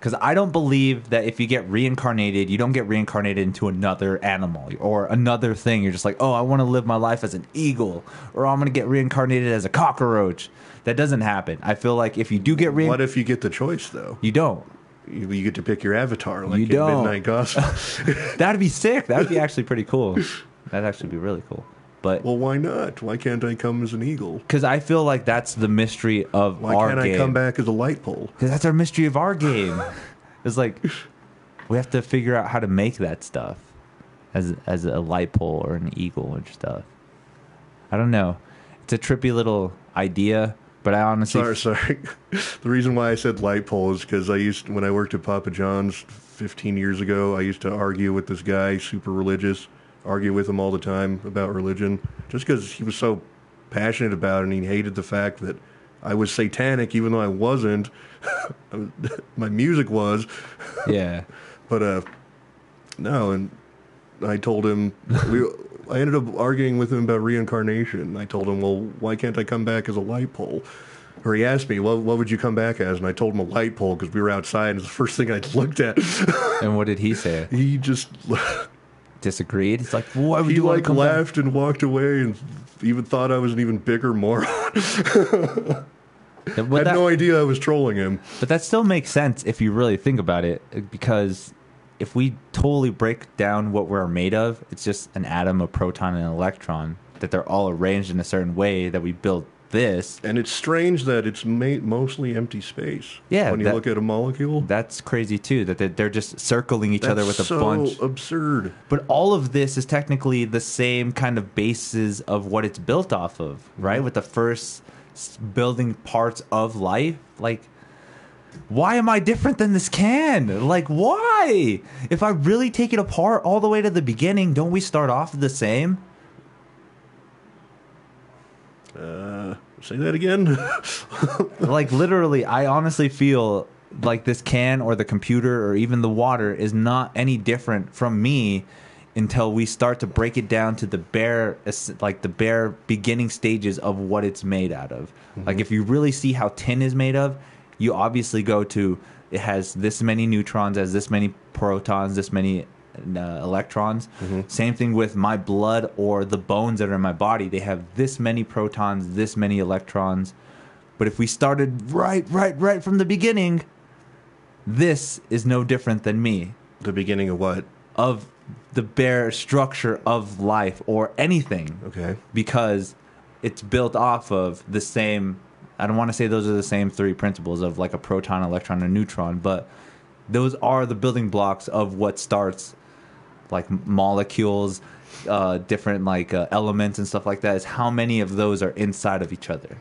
Because I don't believe that if you get reincarnated, you don't get reincarnated into another animal or another thing. You're just like, oh, I want to live my life as an eagle, or I'm going to get reincarnated as a cockroach. That doesn't happen. I feel like if you do get reincarnated, What if you get the choice though? you don't. You, you get to pick your avatar like You in don't. Midnight Gospel. That'd be sick. That would be actually pretty cool. That'd actually be really cool. But well, why not? Why can't I come as an eagle? because I feel like that's the mystery of Why our can't game. I come back as a light pole? Because that's our mystery of our game. it's like we have to figure out how to make that stuff as as a light pole or an eagle and stuff. I don't know. It's a trippy little idea, but I honestly Sorry, sorry. the reason why I said light pole is because I used when I worked at Papa John's 15 years ago. I used to argue with this guy, super religious, argue with him all the time about religion, just because he was so passionate about it and he hated the fact that I was satanic, even though I wasn't. My music was, yeah. but uh, no. And I told him we. I ended up arguing with him about reincarnation. I told him, well, why can't I come back as a light pole? Or he asked me, what, what would you come back as? And I told him a light pole because we were outside and it's the first thing I looked at. And what did he say? he just, Disagreed. He's like, why would he you like to back? laughed and walked away and even thought I was an even bigger moron. I Had that- no idea I was trolling him. But that still makes sense if you really think about it, because if we totally break down what we're made of, it's just an atom, a proton, and an electron that they're all arranged in a certain way that we built this. And it's strange that it's mostly empty space. Yeah, When you that- look at a molecule. That's crazy too. That they're- just circling each other with That's a so bunch. absurd. But all of this is technically the same kind of basis of what it's built off of, right? With the first building parts of life, like. Why am I different than this can? Like, why? If I really take it apart all the way to the beginning, don't we start off the same? Uh, say that again. like literally i honestly feel like this can or the computer or even the water is not any different from me until we start to break it down to the bare like the bare beginning stages of what it's made out of like if you really see how tin is made of you obviously go to it has this many neutrons as this many protons this many uh, electrons. Same thing with my blood or the bones that are in my body. They have this many protons this many electrons. But if we started right, right, right from the beginning, this is no different than me. The beginning of what? of the bare structure of life or anything. Okay. because it's built off of the same I don't want to say those are the same three principles of like a proton, electron, and neutron, but those are the building blocks of what starts like molecules, uh, different like uh, elements and stuff like that. Is how many of those are inside of each other.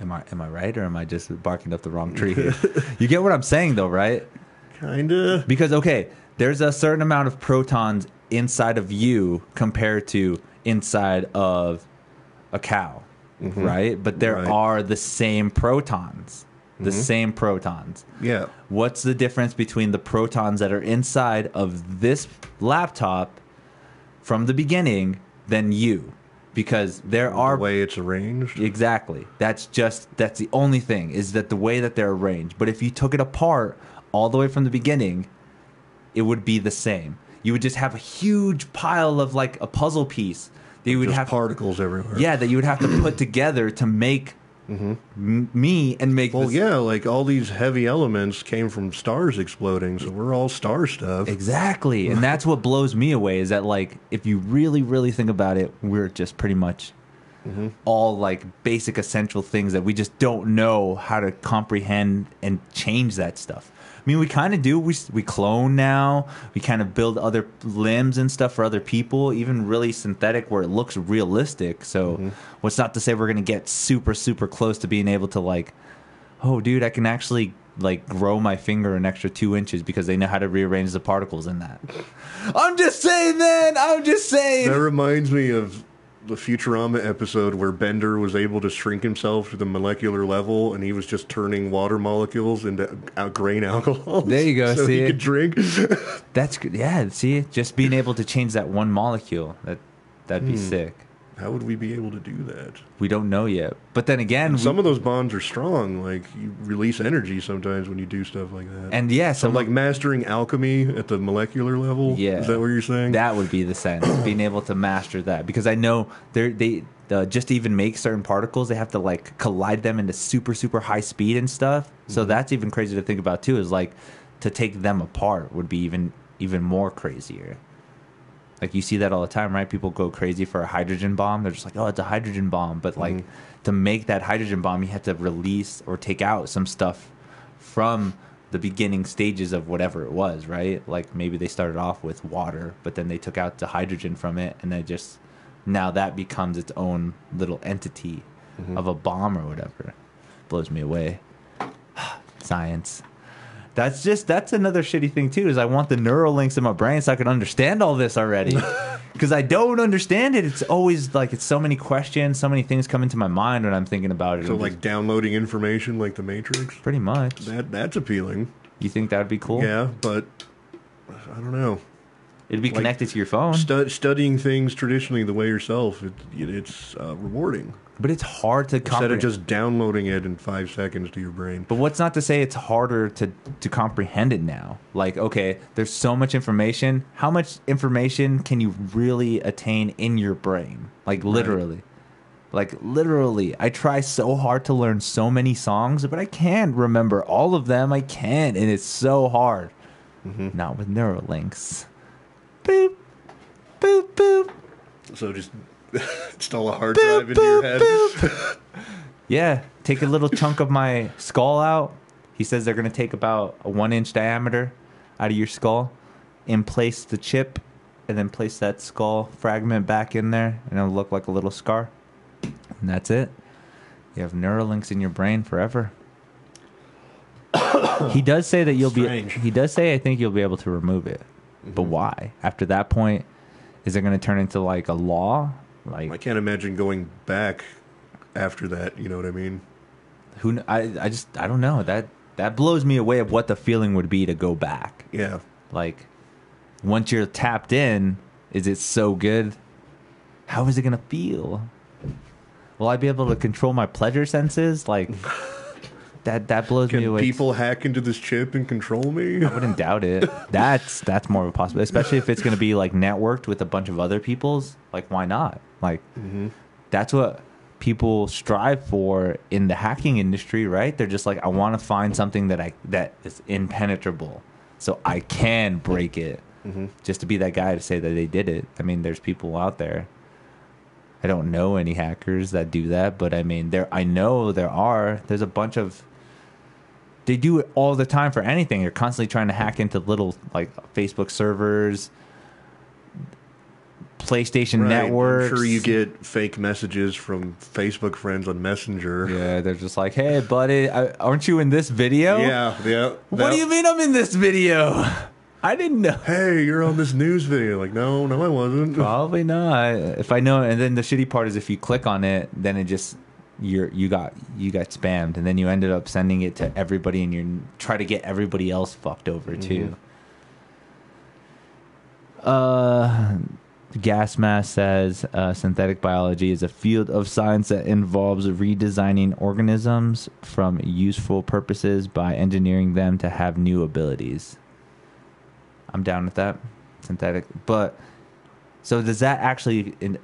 Am I am I right or am I just barking up the wrong tree? here? you get what I'm saying though, right? Kinda. Because okay, there's a certain amount of protons inside of you compared to inside of a cow, right? But there Right. are the same protons. The mm-hmm. same protons. Yeah. What's the difference between the protons that are inside of this laptop from the beginning than you? Because there are the way it's arranged. Exactly. That's just that's the only thing is that the way that they're arranged. But if you took it apart all the way from the beginning, it would be the same. You would just have a huge pile of like a puzzle piece that you would have particles everywhere. yeah that you would have to put together to make m- me and make Mm-hmm. Well, this- yeah, like all these heavy elements came from stars exploding, so we're all star stuff. Exactly. And that's what blows me away is that like if you really really think about it, we're just pretty much all like basic essential things that we just don't know how to comprehend and change that stuff. I mean, we kind of do. We we clone now. We kind of build other limbs and stuff for other people, even really synthetic where it looks realistic. So, mm-hmm. what's not to say we're gonna get super super close to being able to like oh dude i can actually like grow my finger an extra two inches because they know how to rearrange the particles in that i'm just saying man i'm just saying That reminds me of the Futurama episode where Bender was able to shrink himself to the molecular level, and he was just turning water molecules into grain alcohol. There you go, So see he could drink. that's good yeah see just being able to change that one molecule that that'd be hmm. sick how would we be able to do that? We don't know yet. But then again, Some we, of those bonds are strong. Like you release energy sometimes when you do stuff like that. and yeah, so like mastering alchemy at the molecular level. Yeah. is that what you're saying? That would be the sense, being able to master that. Because I know they they uh, just to even make certain particles, they have to like collide them into super super high speed and stuff. So that's even crazy to think about too. Is like to take them apart would be even even more crazier. Like you see that all the time, right? People go crazy for a hydrogen bomb. They're just like, "Oh, it's a hydrogen bomb," but like mm-hmm. to make that hydrogen bomb, you have to release or take out some stuff from the beginning stages of whatever it was, right? Like maybe they started off with water, but then they took out the hydrogen from it, and they just now that becomes its own little entity mm-hmm. of a bomb or whatever. Blows me away. Science. That's just that's another shitty thing too. Is I want the Neuralinks in my brain so I can understand all this already. Because I don't understand it. It's always like it's so many questions, so many things come into my mind when I'm thinking about it. so like just- downloading information like the Matrix. pretty much. That that's appealing. You think that would be cool? Yeah, but I don't know. It'd be Like, connected to your phone, Stu- studying things traditionally the way yourself, it, it's uh, rewarding but it's hard to instead comprehend. of just downloading it in five seconds to your brain. But what's not to say it's harder to to comprehend it now? Like, okay, there's so much information. How much information can you really attain in your brain? Like literally. Like literally. I try so hard to learn so many songs, but I can't remember all of them. I can't, and it's so hard. Mm-hmm. Not with Neuralinks. Boop. Boop boop. So just install a hard drive into your head. Yeah, take a little chunk of my skull out. He says they're going to take about a one inch diameter out of your skull and place the chip and then place that skull fragment back in there and it'll look like a little scar. And that's it. You have Neuralinks in your brain forever. he does say that you'll Strange. be he does say I think you'll be able to remove it. But mm-hmm. why? After that point is it going to turn into like a law? Like I can't imagine going back after that. You know what I mean? who kn- I I just I don't know that that blows me away of what the feeling would be to go back. Yeah. Like once you're tapped in, is it so good? How is it gonna feel? Will I be able to control my pleasure senses? Like that that blows me Can away. people hack into this chip and control me? I wouldn't doubt it. That's that's more of a possibility, especially if it's going to be like networked with a bunch of other people's. Like, why not? Like, mm-hmm. that's what people strive for in the hacking industry, right? They're just like, I want to find something that I that is impenetrable, so I can break it. Mm-hmm. Just to be that guy to say that they did it. I mean, there's people out there. I don't know any hackers that do that, but I mean, there. I know there are. There's a bunch of they do it all the time for anything. They're constantly trying to hack into little like Facebook servers, PlayStation Right. networks. I'm sure you get fake messages from Facebook friends on Messenger. Yeah, they're just like, "Hey, buddy, I, aren't you in this video?" Yeah, yeah. What do you mean I'm in this video? I didn't know. Hey, you're on this news video. Like, no, no, I wasn't. Probably not. If I know, and then the shitty part is if you click on it, then it just you're you got you got spammed, and then you ended up sending it to everybody, and you try to get everybody else fucked over too. Uh, Gas Mask says uh, synthetic biology is a field of science that involves redesigning organisms from useful purposes by engineering them to have new abilities. I'm down with that. Synthetic, but so does that actually? In,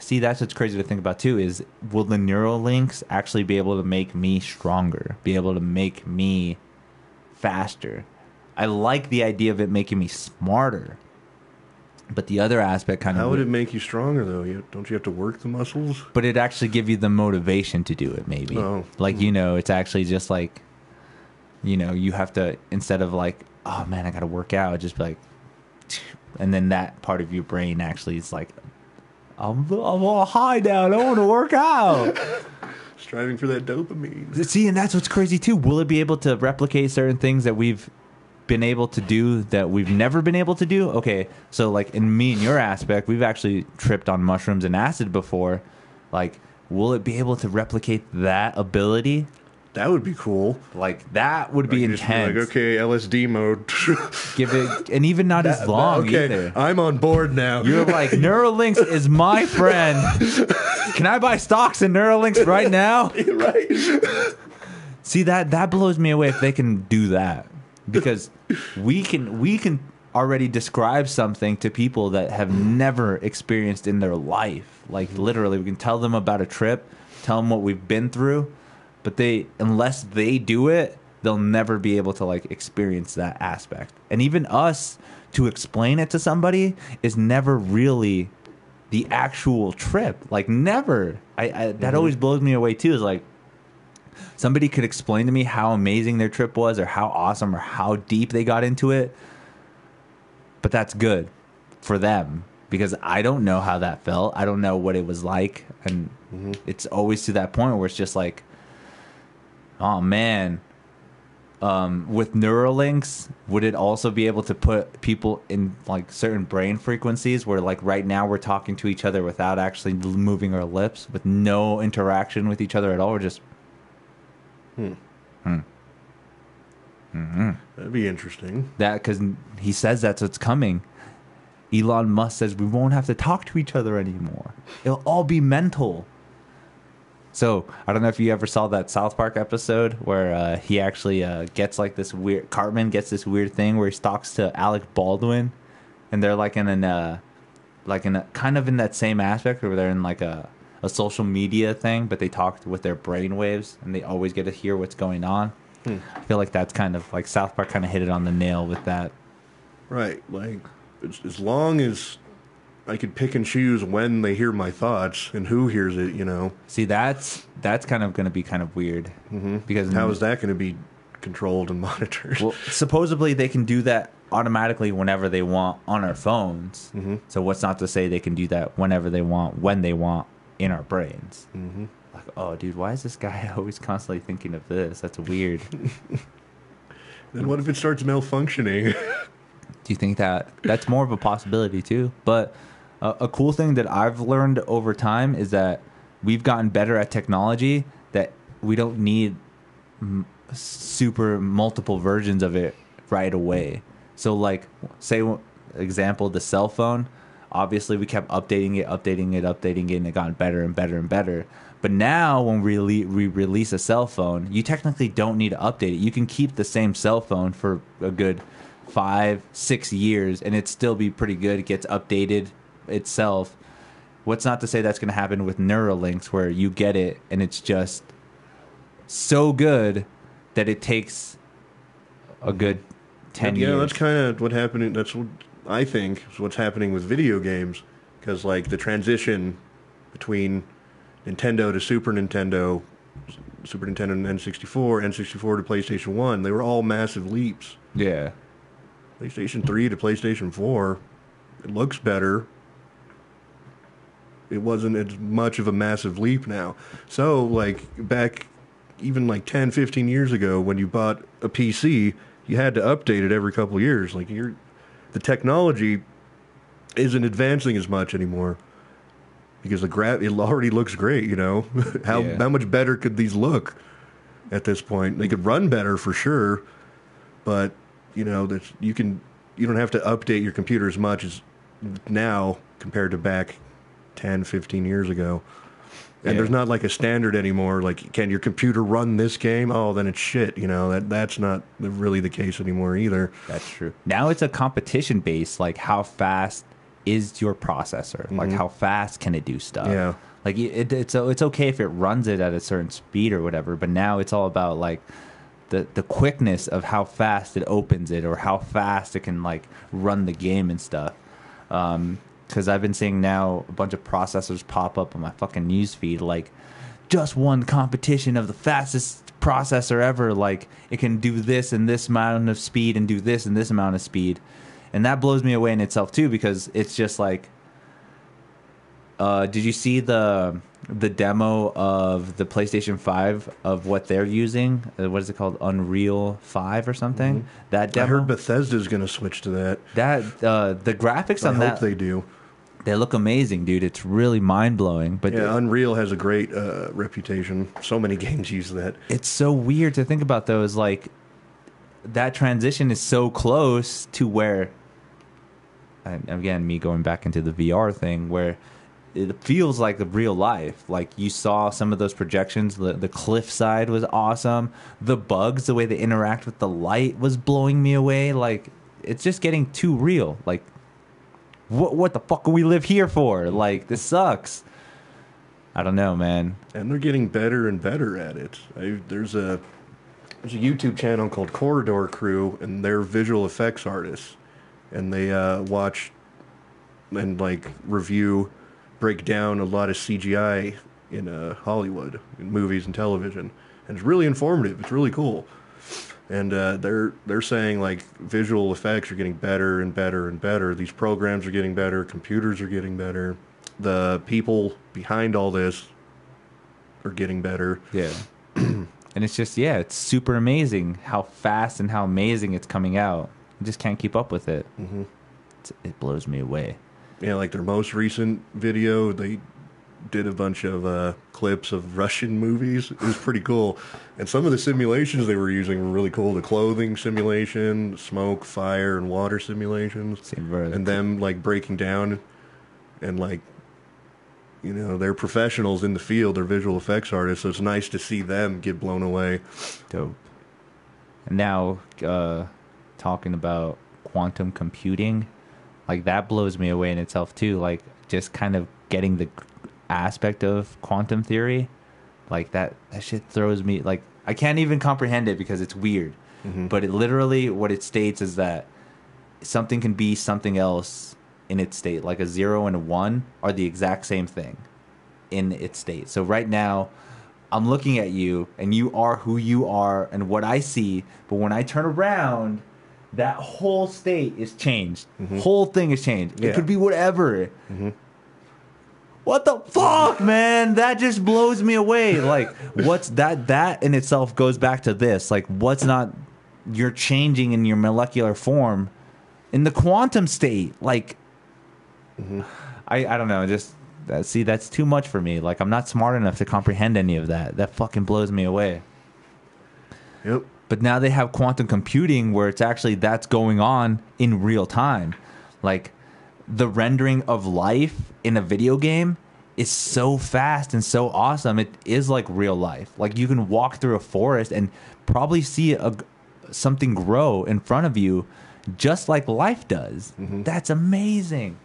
see, that's what's crazy to think about too. Is will the Neuralinks actually be able to make me stronger? Be able to make me faster? I like the idea of it making me smarter, but the other aspect kind of How would it make you stronger, though? You, don't you have to work the muscles? but it actually give you the motivation to do it maybe Oh. like you mm-hmm. know it's actually just like you know you have to instead of like oh man i gotta work out just be like and then that part of your brain actually is like i'm, I'm all high down i want to work out. Striving for that dopamine. see and that's what's crazy too. Will it be able to replicate certain things that we've been able to do that we've never been able to do? Okay so like in me and your aspect we've actually tripped on mushrooms and acid before. Like will it be able to replicate that ability That would be cool. Like that would be intense. like, okay, LSD mode. Give it, and even not as long okay, either. I'm on board now. You're like Neuralinks is my friend. Can I buy stocks in Neuralinks right now? right. See that that blows me away if they can do that because we can we can already describe something to people that have never experienced in their life. Like literally, we can tell them about a trip, tell them what we've been through, but they unless they do it, they'll never be able to like experience that aspect. And even us to explain it to somebody is never really the actual trip. Like never. I, I that mm-hmm. always blows me away too. Is like somebody could explain to me how amazing their trip was or how awesome or how deep they got into it but that's good for them because i don't know how that felt i don't know what it was like and mm-hmm. it's always to that point where it's just like oh man um, with Neuralinks, would it also be able to put people in like certain brain frequencies where, like, right now we're talking to each other without actually moving our lips, with no interaction with each other at all? We're just hmm. Hmm. Mm-hmm. That'd be interesting. that because he says that's what's coming. Elon Musk says we won't have to talk to each other anymore. It'll all be mental. So I don't know if you ever saw that South Park episode where uh, he actually uh, gets like this weird. Cartman gets this weird thing where he talks to Alec Baldwin, and they're like in an uh, like in a kind of in that same aspect where they're in like a a social media thing, but they talk with their brain waves, and they always get to hear what's going on. I feel like that's kind of like South Park kind of hit it on the nail with that. Right. Like, as long as I could pick and choose when they hear my thoughts and who hears it, you know, See, that's that's kind of going to be kind of weird mm-hmm. because how is that going to be controlled and monitored? Well, supposedly they can do that automatically whenever they want on our phones. Mm-hmm. So what's not to say they can do that whenever they want, when they want in our brains? Mm-hmm. Like, oh, dude, why is this guy always constantly thinking of this? That's weird. then what if it starts malfunctioning? Do you think that that's more of a possibility too? But a cool thing that I've learned over time is that we've gotten better at technology that we don't need m- super multiple versions of it right away. So like say example the cell phone, obviously we kept updating it, updating it, updating it and it got better and better and better. But now when we, rele- we release a cell phone, you technically don't need to update it. You can keep the same cell phone for a good 5, 6 years and it still be pretty good. It gets updated itself. What's not to say that's going to happen with Neuralinks where you get it and it's just so good that it takes a good 10 yeah, years. that's kind of what happening. That's what I think is what's happening with video games, because like the transition between Nintendo to Super Nintendo, Super Nintendo and N64, N64 to PlayStation One, they were all massive leaps. yeah. PlayStation 3 to PlayStation 4, it looks better. It wasn't as much of a massive leap now. So, like, back even like 10, 15 years ago, when you bought a PC, you had to update it every couple of years. Like, you're, the technology isn't advancing as much anymore because the gra- it already looks great, you know? how, Yeah. how much better could these look at this point? They could run better for sure, but you know that you can you don't have to update your computer as much as now compared to back 10 15 years ago and Yeah. there's not like a standard anymore like can your computer run this game oh then it's shit you know that that's not really the case anymore either That's true. Now it's a competition based, like how fast is your processor? Like how fast can it do stuff? Mm-hmm. Yeah. Like it, it's it's okay if it runs it at a certain speed or whatever, but now it's all about like the the quickness of how fast it opens it or how fast it can like run the game and stuff. Um, because I've been seeing now a bunch of processors pop up on my fucking news feed like just won competition of the fastest processor ever like it can do this and this amount of speed and do this and this amount of speed and that blows me away in itself too because it's just like uh, did you see the the demo of the PlayStation 5 of what they're using? Uh, what is it called? Unreal 5 or something? That Mm-hmm. i demo heard bethesda's going to switch to that that uh, the graphics on i on hope that they do They look amazing, dude. It's really mind blowing. But Yeah, Unreal has a great uh, reputation. So many games use that. it's so weird to think about though. Is like that transition is so close to where and again me going back into the VR thing where it feels like the real life like you saw some of those projections the, the cliff side was awesome the bugs the way they interact with the light was blowing me away like it's just getting too real like what what the fuck do we live here for? Like this sucks. I don't know man. And they're getting better and better at it. I, there's a there's a YouTube channel called Corridor Crew, and they're visual effects artists, and they uh, watch and like review, break down a lot of CGI in uh, Hollywood, in movies and television, and it's really informative. It's really cool, and uh, they're they're saying like visual effects are getting better and better and better. These programs are getting better. Computers are getting better. The people behind all this are getting better. Yeah. and it's just yeah, it's super amazing how fast and how amazing it's coming out. You just can't keep up with it. Mm-hmm. it blows me away. Yeah, like their most recent video, they did a bunch of uh, clips of Russian movies. It was pretty cool. And some of the simulations they were using were really cool. The clothing simulation, smoke, fire, and water simulations. Same for the and them like breaking down and like you know, they're professionals in the field, they're visual effects artists, so it's nice to see them get blown away. Dope. And now, uh, talking about quantum computing, like that blows me away in itself too. Like just kind of getting the aspect of quantum theory, like that. That shit throws me. Like I can't even comprehend it because it's weird. But it literally, what it states is that something can be something else in its state. Like a zero and a one are the exact same thing in its state. So right now, I'm looking at you, and you are who you are, and what I see. But when I turn around, that whole state is changed. Whole thing is changed. It Mm-hmm. Yeah. Mm-hmm. could be whatever. What the fuck, man? That just blows me away. Like, what's that? That in itself goes back to this. Like, what's not? You're changing in your molecular form in the quantum state. Like, I I don't know. Just that, see, that's too much for me. Like, I'm not smart enough to comprehend any of that. That fucking blows me away. Yep. But now they have quantum computing where it's actually that's going on in real time. Like the rendering of life in a video game is so fast and so awesome. It is like real life. Like you can walk through a forest and probably see a something grow in front of you just like life does. That's amazing.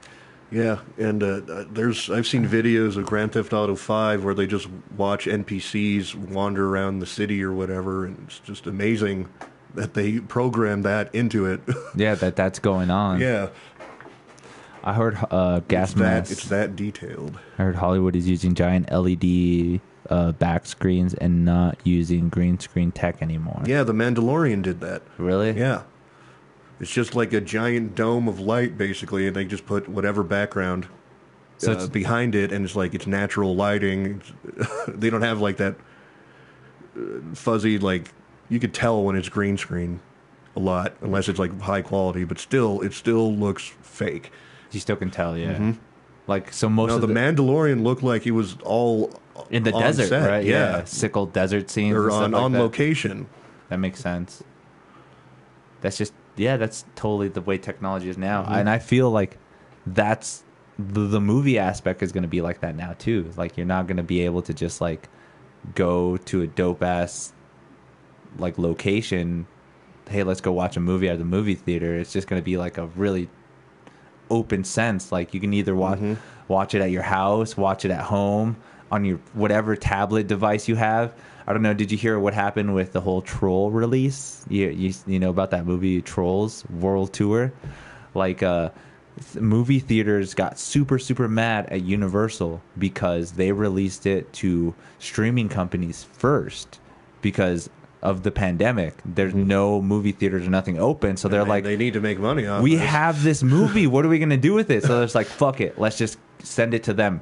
Yeah, and uh, uh, there's I've seen videos of Grand Theft Auto 5 where they just watch NPCs wander around the city or whatever, and it's just amazing that they program that into it. Yeah, that that's going on. yeah, I heard uh, gas it's that masks. it's that detailed. I heard Hollywood is using giant LED uh, back screens and not using green screen tech anymore. Yeah, the Mandalorian did that. Really? Yeah. It's just like a giant dome of light, basically, and they just put whatever background So uh, it's- behind it, and it's like it's natural lighting. they don't have like that uh, fuzzy, like you could tell when it's green screen a lot, unless it's like high quality, but still, it still looks fake. You still can tell, yeah. Like so, most Now, of the, the, Mandalorian looked like he was all in the on desert, set, right? Yeah. sickle desert scenes Or and stuff on, like on that. location. That makes sense. That's just yeah, that's totally the way technology is now, Mm-hmm. and I feel like that's the, the movie aspect is going to be like that now too. Like you're not going to be able to just like go to a dope ass like location. Hey, let's go watch a movie at the movie theater. It's just going to be like a really open sense. Like you can either watch Mm-hmm. watch it at your house, watch it at home on your whatever tablet device you have. I don't know. Did you hear what happened with the whole Troll release? You you, you know about that movie Trolls World Tour? Like uh, th- movie theaters got super super mad at Universal because they released it to streaming companies first because of the pandemic. There's no movie theaters or nothing open, so they're Mm-hmm. Like they need to make money off we this. have this movie. What are we going to do with it? So it's like, fuck it. Let's just send it to them.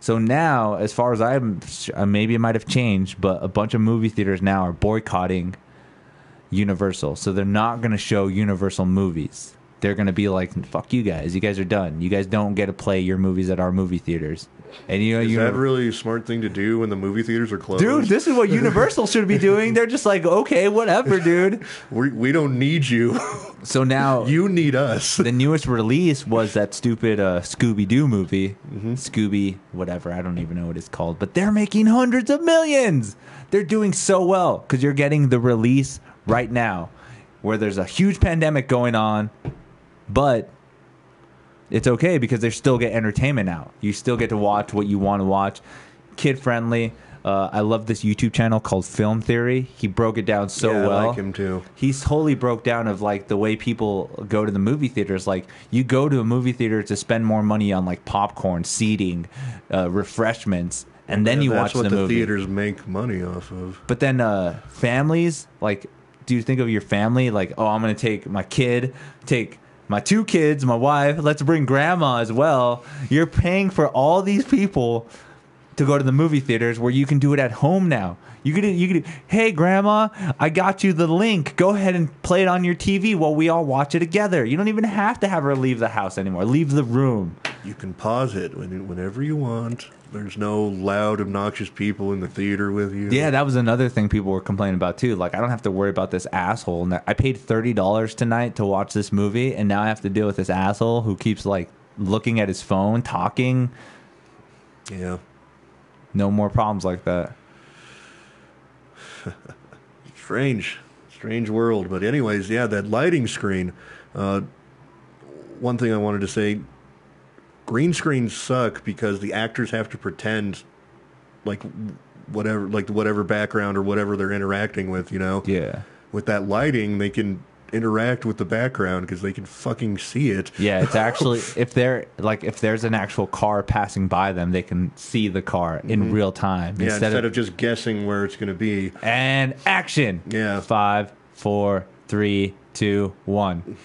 So now, as far as I'm, uh, maybe it might have changed, but a bunch of movie theaters now are boycotting Universal. So they're not going to show Universal movies. they're gonna be like, "Fuck you guys! You guys are done. You guys don't get to play your movies at our movie theaters." And you know, Is you that really a smart thing to do when the movie theaters are closed? dude, this is what Universal should be doing. They're just like, okay, whatever, dude. we, we don't need you. So now you need us. the newest release was that stupid uh, Scooby Doo movie, Scooby whatever. I don't even know what it's called, but they're making hundreds of millions. They're doing so well because you're getting the release right now, where there's a huge pandemic going on, but it's okay because they still get entertainment out. You still get to watch what you want to watch, kid friendly. Uh, I love this YouTube channel called Film Theory. He broke it down so yeah, well I like him too. he's totally broke down of like the way people go to the movie theaters like you go to a movie theater to spend more money on like popcorn seating uh, refreshments and then Yeah, you that's watch what the, the, movie theaters make money off of. but then uh families like do you think of your family like oh i'm gonna take my kid take my two kids my wife let's bring grandma as well. You're paying for all these people to go to the movie theaters where you can do it at home now. You could you could hey grandma i got you the link. Go ahead and play it on your tv while we all watch it together. You don't even have to have her leave the house anymore. Leave the room You can pause it when, whenever you want. There's no loud, obnoxious people in the theater with you. Yeah, that was another thing people were complaining about too. Like, I don't have to worry about this asshole. I paid thirty dollars tonight to watch this movie, and now I have to deal with this asshole who keeps like looking at his phone, talking. Yeah. No more problems like that. Strange. Strange world. But, anyways, yeah, that lighting screen. Uh, one thing I wanted to say green screens suck because the actors have to pretend like whatever like whatever background or whatever they're interacting with you know Yeah, with that lighting they can interact with the background because they can fucking see it yeah. It's actually if they're like if there's an actual car passing by them, they can see the car in real time Mm-hmm. yeah instead, of, just guessing where it's going to be and action. Yeah. Five, four, three, two, one.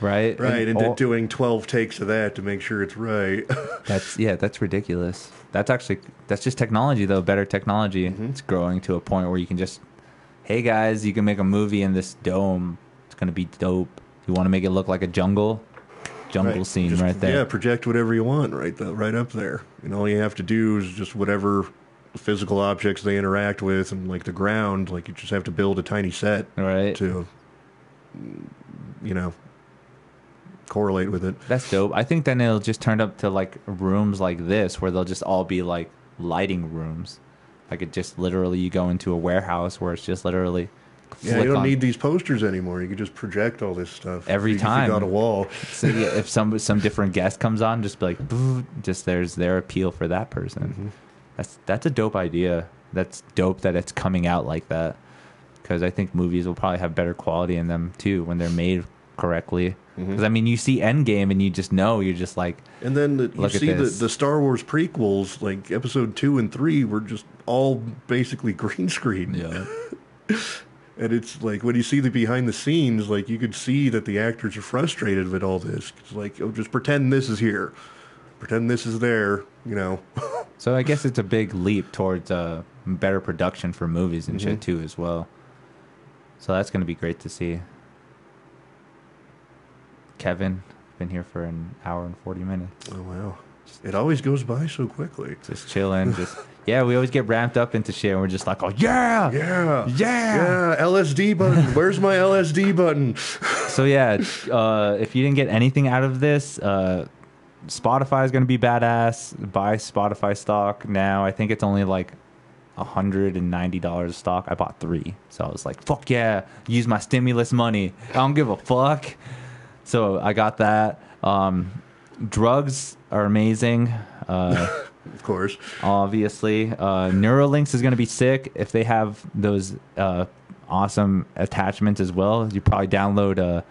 Right. right and, all- doing 12 takes of that to make sure it's right That's yeah, that's ridiculous. That's actually that's just technology though, better technology. Mm-hmm. It's growing to a point where you can just hey guys, you can make a movie in this dome. It's going to be dope. You want to make it look like a jungle? Jungle Right. scene Just- right there. yeah project whatever you want right th- right up there and all you have to do is just whatever physical objects they interact with and like the ground like you just have to build a tiny set Right. to you know correlate with it That's dope. I think then it'll just turn up to like rooms like this where they'll just all be like lighting rooms. Like it just literally you go into a warehouse where it's just literally yeah you don't on- need these posters anymore you can just project all this stuff Every you, time. got a wall So yeah, if some some different guest comes on, just be like, just there's their appeal for that person. Mm-hmm. That's that's a dope idea. That's dope that it's coming out like that. Because I think movies will probably have better quality in them too when they're made correctly. Because Mm-hmm. I mean, you see Endgame and you just know you're just like, And then the, you see the, the Star Wars prequels, like episode two and three, were just all basically green screen. yeah, And it's like when you see the behind the scenes, like you could see that the actors are frustrated with all this. It's like, oh, just pretend this is here, pretend this is there. You know, So I guess it's a big leap towards uh, better production for movies and Mm-hmm. shit too as well. So that's going to be great to see. Kevin, been here for an hour and 40 minutes. oh wow, it always goes by so quickly. Just chilling. Just yeah, we always get ramped up into shit and we're just like, oh yeah. Yeah, Yeah. yeah. LSD button. Where's my LSD button? So yeah, uh, if you didn't get anything out of this, uh, Spotify is going to be badass. Buy Spotify stock now. I think it's only like hundred and ninety dollars stock. I bought three, so I was like, "Fuck yeah!" Use my stimulus money. I don't give a fuck. So I got that. Um, drugs are amazing. Uh, Of course. obviously. Uh, Neuralinks is going to be sick if they have those uh, awesome attachments as well. You probably download uh,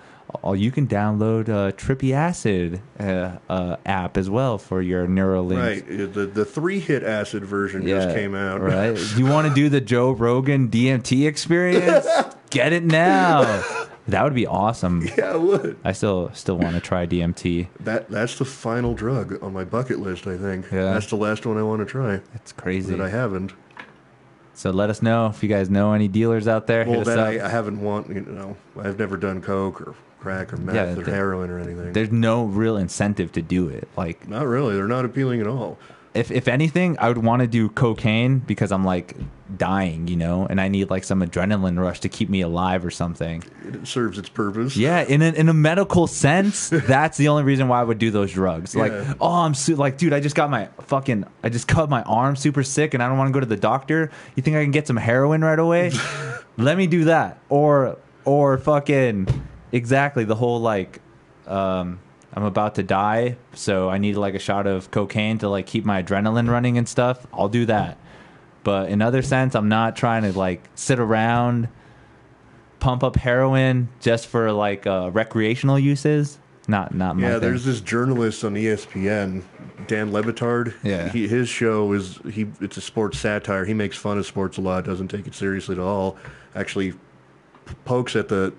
oh, you can download uh, Trippy Acid uh, uh, app as well for your Neuralink. Right. The the three hit acid version just came out. Right. you want to do the Joe Rogan DMT experience? Get it now. That would be awesome. Yeah, I would. I still still want to try DMT. That that's the final drug on my bucket list. I think. Yeah. That's the last one I want to try It's crazy. that I haven't. So let us know if you guys know any dealers out there. Well, that. I, I haven't want you know I've never done coke or crack or meth Yeah, or the- heroin or anything. There's no real incentive to do it. Like Not really. They're not appealing at all. If if anything, I would want to do cocaine because I'm like dying, you know, and I need like some adrenaline rush to keep me alive or something. It serves its purpose. Yeah, in a, in a medical sense, that's the only reason why I would do those drugs. Like, Yeah. oh, I'm su- like, dude, I just got my fucking, I just cut my arm super sick, and I don't want to go to the doctor. You think I can get some heroin right away? Let me do that, or or fucking exactly the whole like, um, I'm about to die, so I need like a shot of cocaine to like keep my adrenaline running and stuff. I'll do that. But in other sense, I'm not trying to like sit around pump up heroin just for like uh, recreational uses. Not not my Yeah, thing. there's this journalist on ESPN, Dan Le Batard. Yeah. he, his show is he. It's a sports satire. He makes fun of sports a lot. Doesn't take it seriously at all. Actually, pokes at the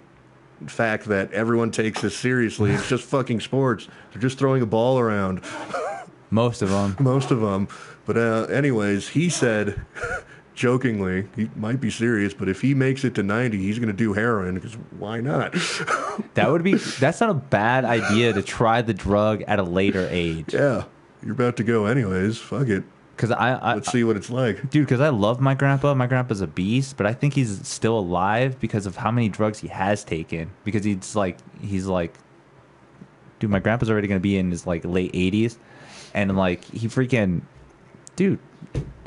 fact that everyone takes this seriously. It's just fucking sports. They're just throwing a ball around. most of them. Most of them. But uh, anyways, he said. Jokingly, he might be serious, but if he makes it to 90, he's going to do heroin because why not? That would be. That's not a bad idea to try the drug at a later age. yeah, you're about to go anyways. Fuck it. Because I, I Let's see what it's like. dude, because I love my grandpa. My grandpa's a beast, but I think he's still alive because of how many drugs he has taken. Because he's like, he's like, dude, my grandpa's already gonna be in his like late eighties, and like he freaking, dude,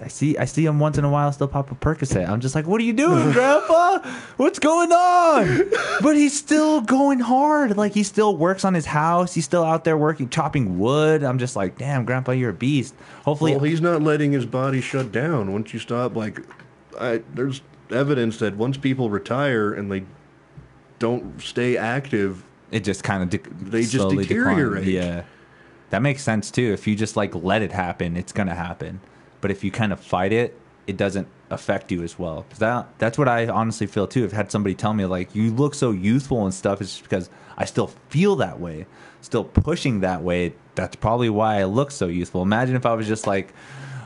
I see, I see him once in a while still pop a Percocet. I'm just like, what are you doing, grandpa? What's going on? But he's still going hard. Like he still works on his house. He's still out there working, chopping wood. I'm just like, damn, grandpa, you're a beast. Hopefully, Well, he's not letting his body shut down. Once you stop, like, I, there's evidence that once people retire and they don't stay active, it just kind of de- They just slowly decline. deteriorate. Yeah, that makes sense too. If you just like let it happen, it's gonna happen. But if you kind of fight it, it doesn't affect you as well. 'Cause that that's what I honestly feel too. I've had somebody tell me like you look so youthful and stuff. It's just because I still feel that way, still pushing that way. That's probably why I look so youthful. Imagine if I was just like.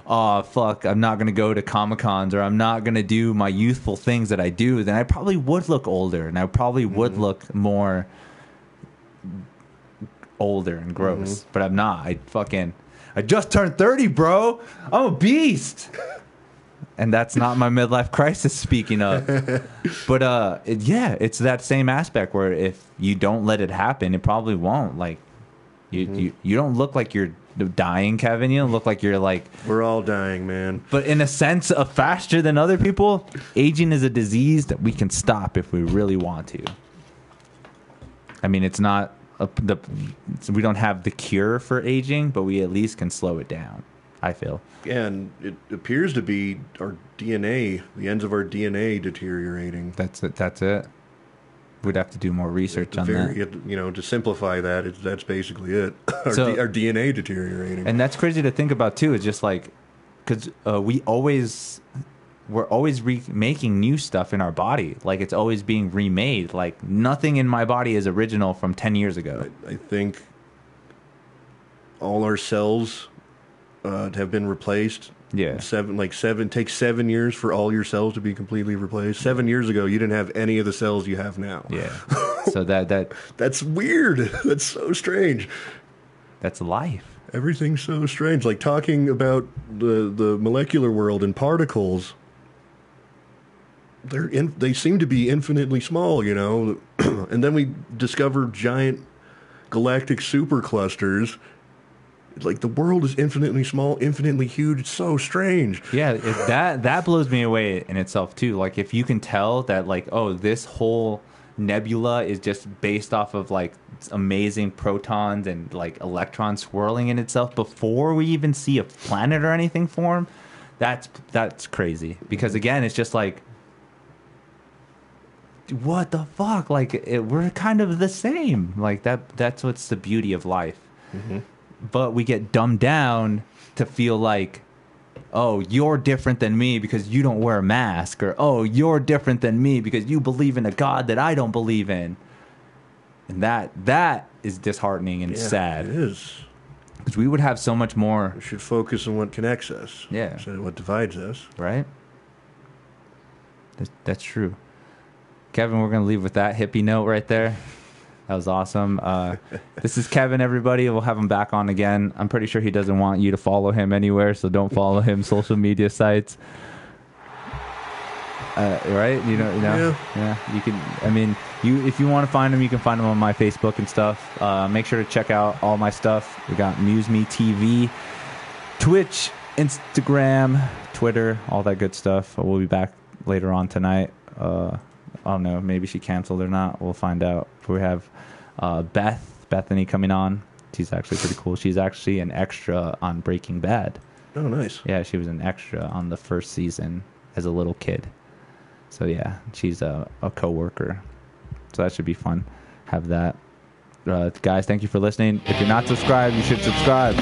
Oh fuck! I'm not gonna go to comic cons or I'm not gonna do my youthful things that I do. Then I probably would look older, and I probably would mm-hmm. look more older and gross, but I'm not. I fucking I just turned 30, bro. I'm a beast. and that's not my midlife crisis speaking of. but uh it- yeah, it's that same aspect where if you don't let it happen, it probably won't. Like you you, you don't look like you're dying, Kevin. You don't look like you're like we're all dying, man. but in a sense of faster than other people, aging is a disease that we can stop if we really want to. I mean, it's not the we don't have the cure for aging, but we at least can slow it down. I feel. And it appears to be our DNA, the ends of our DNA deteriorating. That's it. That's it. We'd have to do more research on very- that. it- you know, to simplify that, it's, that's basically it. Our, So- D, our DNA deteriorating. And that's crazy to think about too. It's just like because uh, we always we're always remaking new stuff in our body. Like it's always being remade. Like nothing in my body is original from ten years ago. I, I think all our cells uh, have been replaced. Yeah. Seven, like seven, takes seven years for all your cells to be completely replaced. Seven years ago, you didn't have any of the cells you have now. Yeah. so that that That's weird. That's so strange. that's life. Everything's so strange. Like talking about the the molecular world and particles. They're in, they seem to be infinitely small, you know. and then we discover giant galactic superclusters. Like the world is infinitely small, infinitely huge. It's so strange. Yeah, it, that that blows me away in itself too. Like if you can tell that like oh this whole nebula is just based off of like amazing protons and like electrons swirling in itself before we even see a planet or anything form, that's that's crazy. Because again, it's just like what the fuck? Like it, we're kind of the same. Like that that's what's the beauty of life. Mm-hmm. But we get dumbed down to feel like oh, you're different than me because you don't wear a mask, or oh, you're different than me because you believe in a God that I don't believe in. And that that is disheartening and Yeah, sad It is. because we would have so much more, We should focus on what connects us. Yeah. Instead of what divides us. right? That, that's true. Kevin, we're gonna leave with that hippie note right there. That was awesome. Uh, this is Kevin, everybody. We'll have him back on again. I'm pretty sure he doesn't want you to follow him anywhere, so don't follow him social media sites. Uh, right? You know, you know, yeah. You can. I mean, you if you want to find him, you can find him on my Facebook and stuff. Uh, make sure to check out all my stuff. We got Muse Me TV, Twitch, Instagram, Twitter, all that good stuff. We'll be back later on tonight. Uh, I don't know. Maybe she canceled or not. We'll find out. We have uh, Beth Bethany coming on. She's actually pretty cool. She's actually an extra on Breaking Bad. Oh, nice. Yeah, she was an extra on the first season as a little kid. So yeah, she's a, a coworker. So that should be fun. Have that. Uh, guys, thank you for listening. If you're not subscribed, you should subscribe.